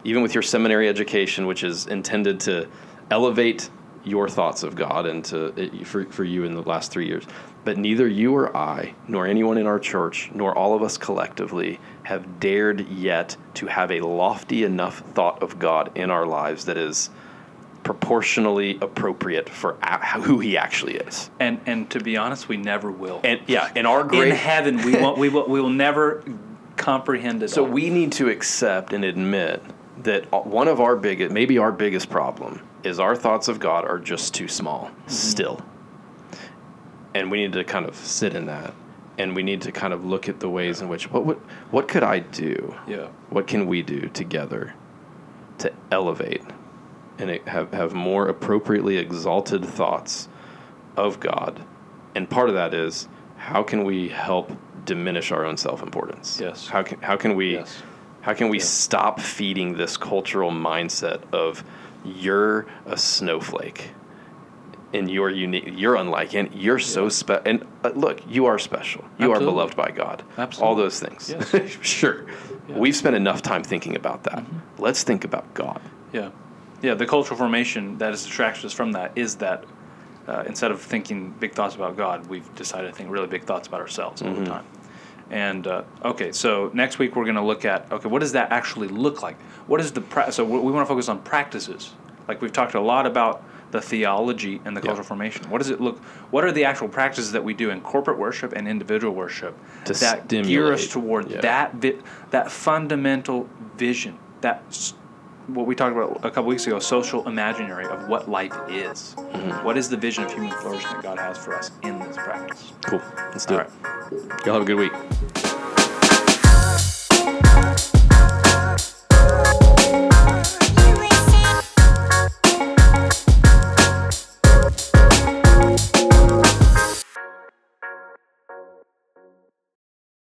even with your seminary education, which is intended to elevate your thoughts of God and to for, for you in the last three years. But neither you or I, nor anyone in our church, nor all of us collectively have dared yet to have a lofty enough thought of God in our lives that is proportionally appropriate for a- who He actually is. And and to be honest, we never will. And yeah, in our in great heaven, we won't. We will. We will never comprehend it. So all. we need to accept and admit that one of our biggest, maybe our biggest problem, is our thoughts of God are just too small mm-hmm. still. And we need to kind of sit in that, and we need to kind of look at the ways in which what would, what could I do? Yeah. What can we do together to elevate and have have more appropriately exalted thoughts of God? And part of that is how can we help diminish our own self importance? Yes. How can how can we Yes. how can we Yeah. stop feeding this cultural mindset of you're a snowflake and you're unique, you're unlike, and you're so special. And uh, look, you are special. You Absolutely. are beloved by God. Absolutely. All those things. Yes. sure. Yeah. Mm-hmm. We've spent enough time thinking about that. Let's think about God. Yeah, yeah. The cultural formation that has distracted us from that is that uh, instead of thinking big thoughts about God, we've decided to think really big thoughts about ourselves all the time. And uh, okay, so next week we're going to look at okay, what does that actually look like? What is the pra- so we want to focus on practices. Like we've talked a lot about the theology and the cultural formation. What does it look? What are the actual practices that we do in corporate worship and individual worship To that gear us toward yeah. that vi- that fundamental vision, that s- what we talked about a couple weeks ago, social imaginary of what life is. Mm-hmm. What is the vision of human flourishing that God has for us in this practice? Cool. Let's do All it. right. Y'all have a good week.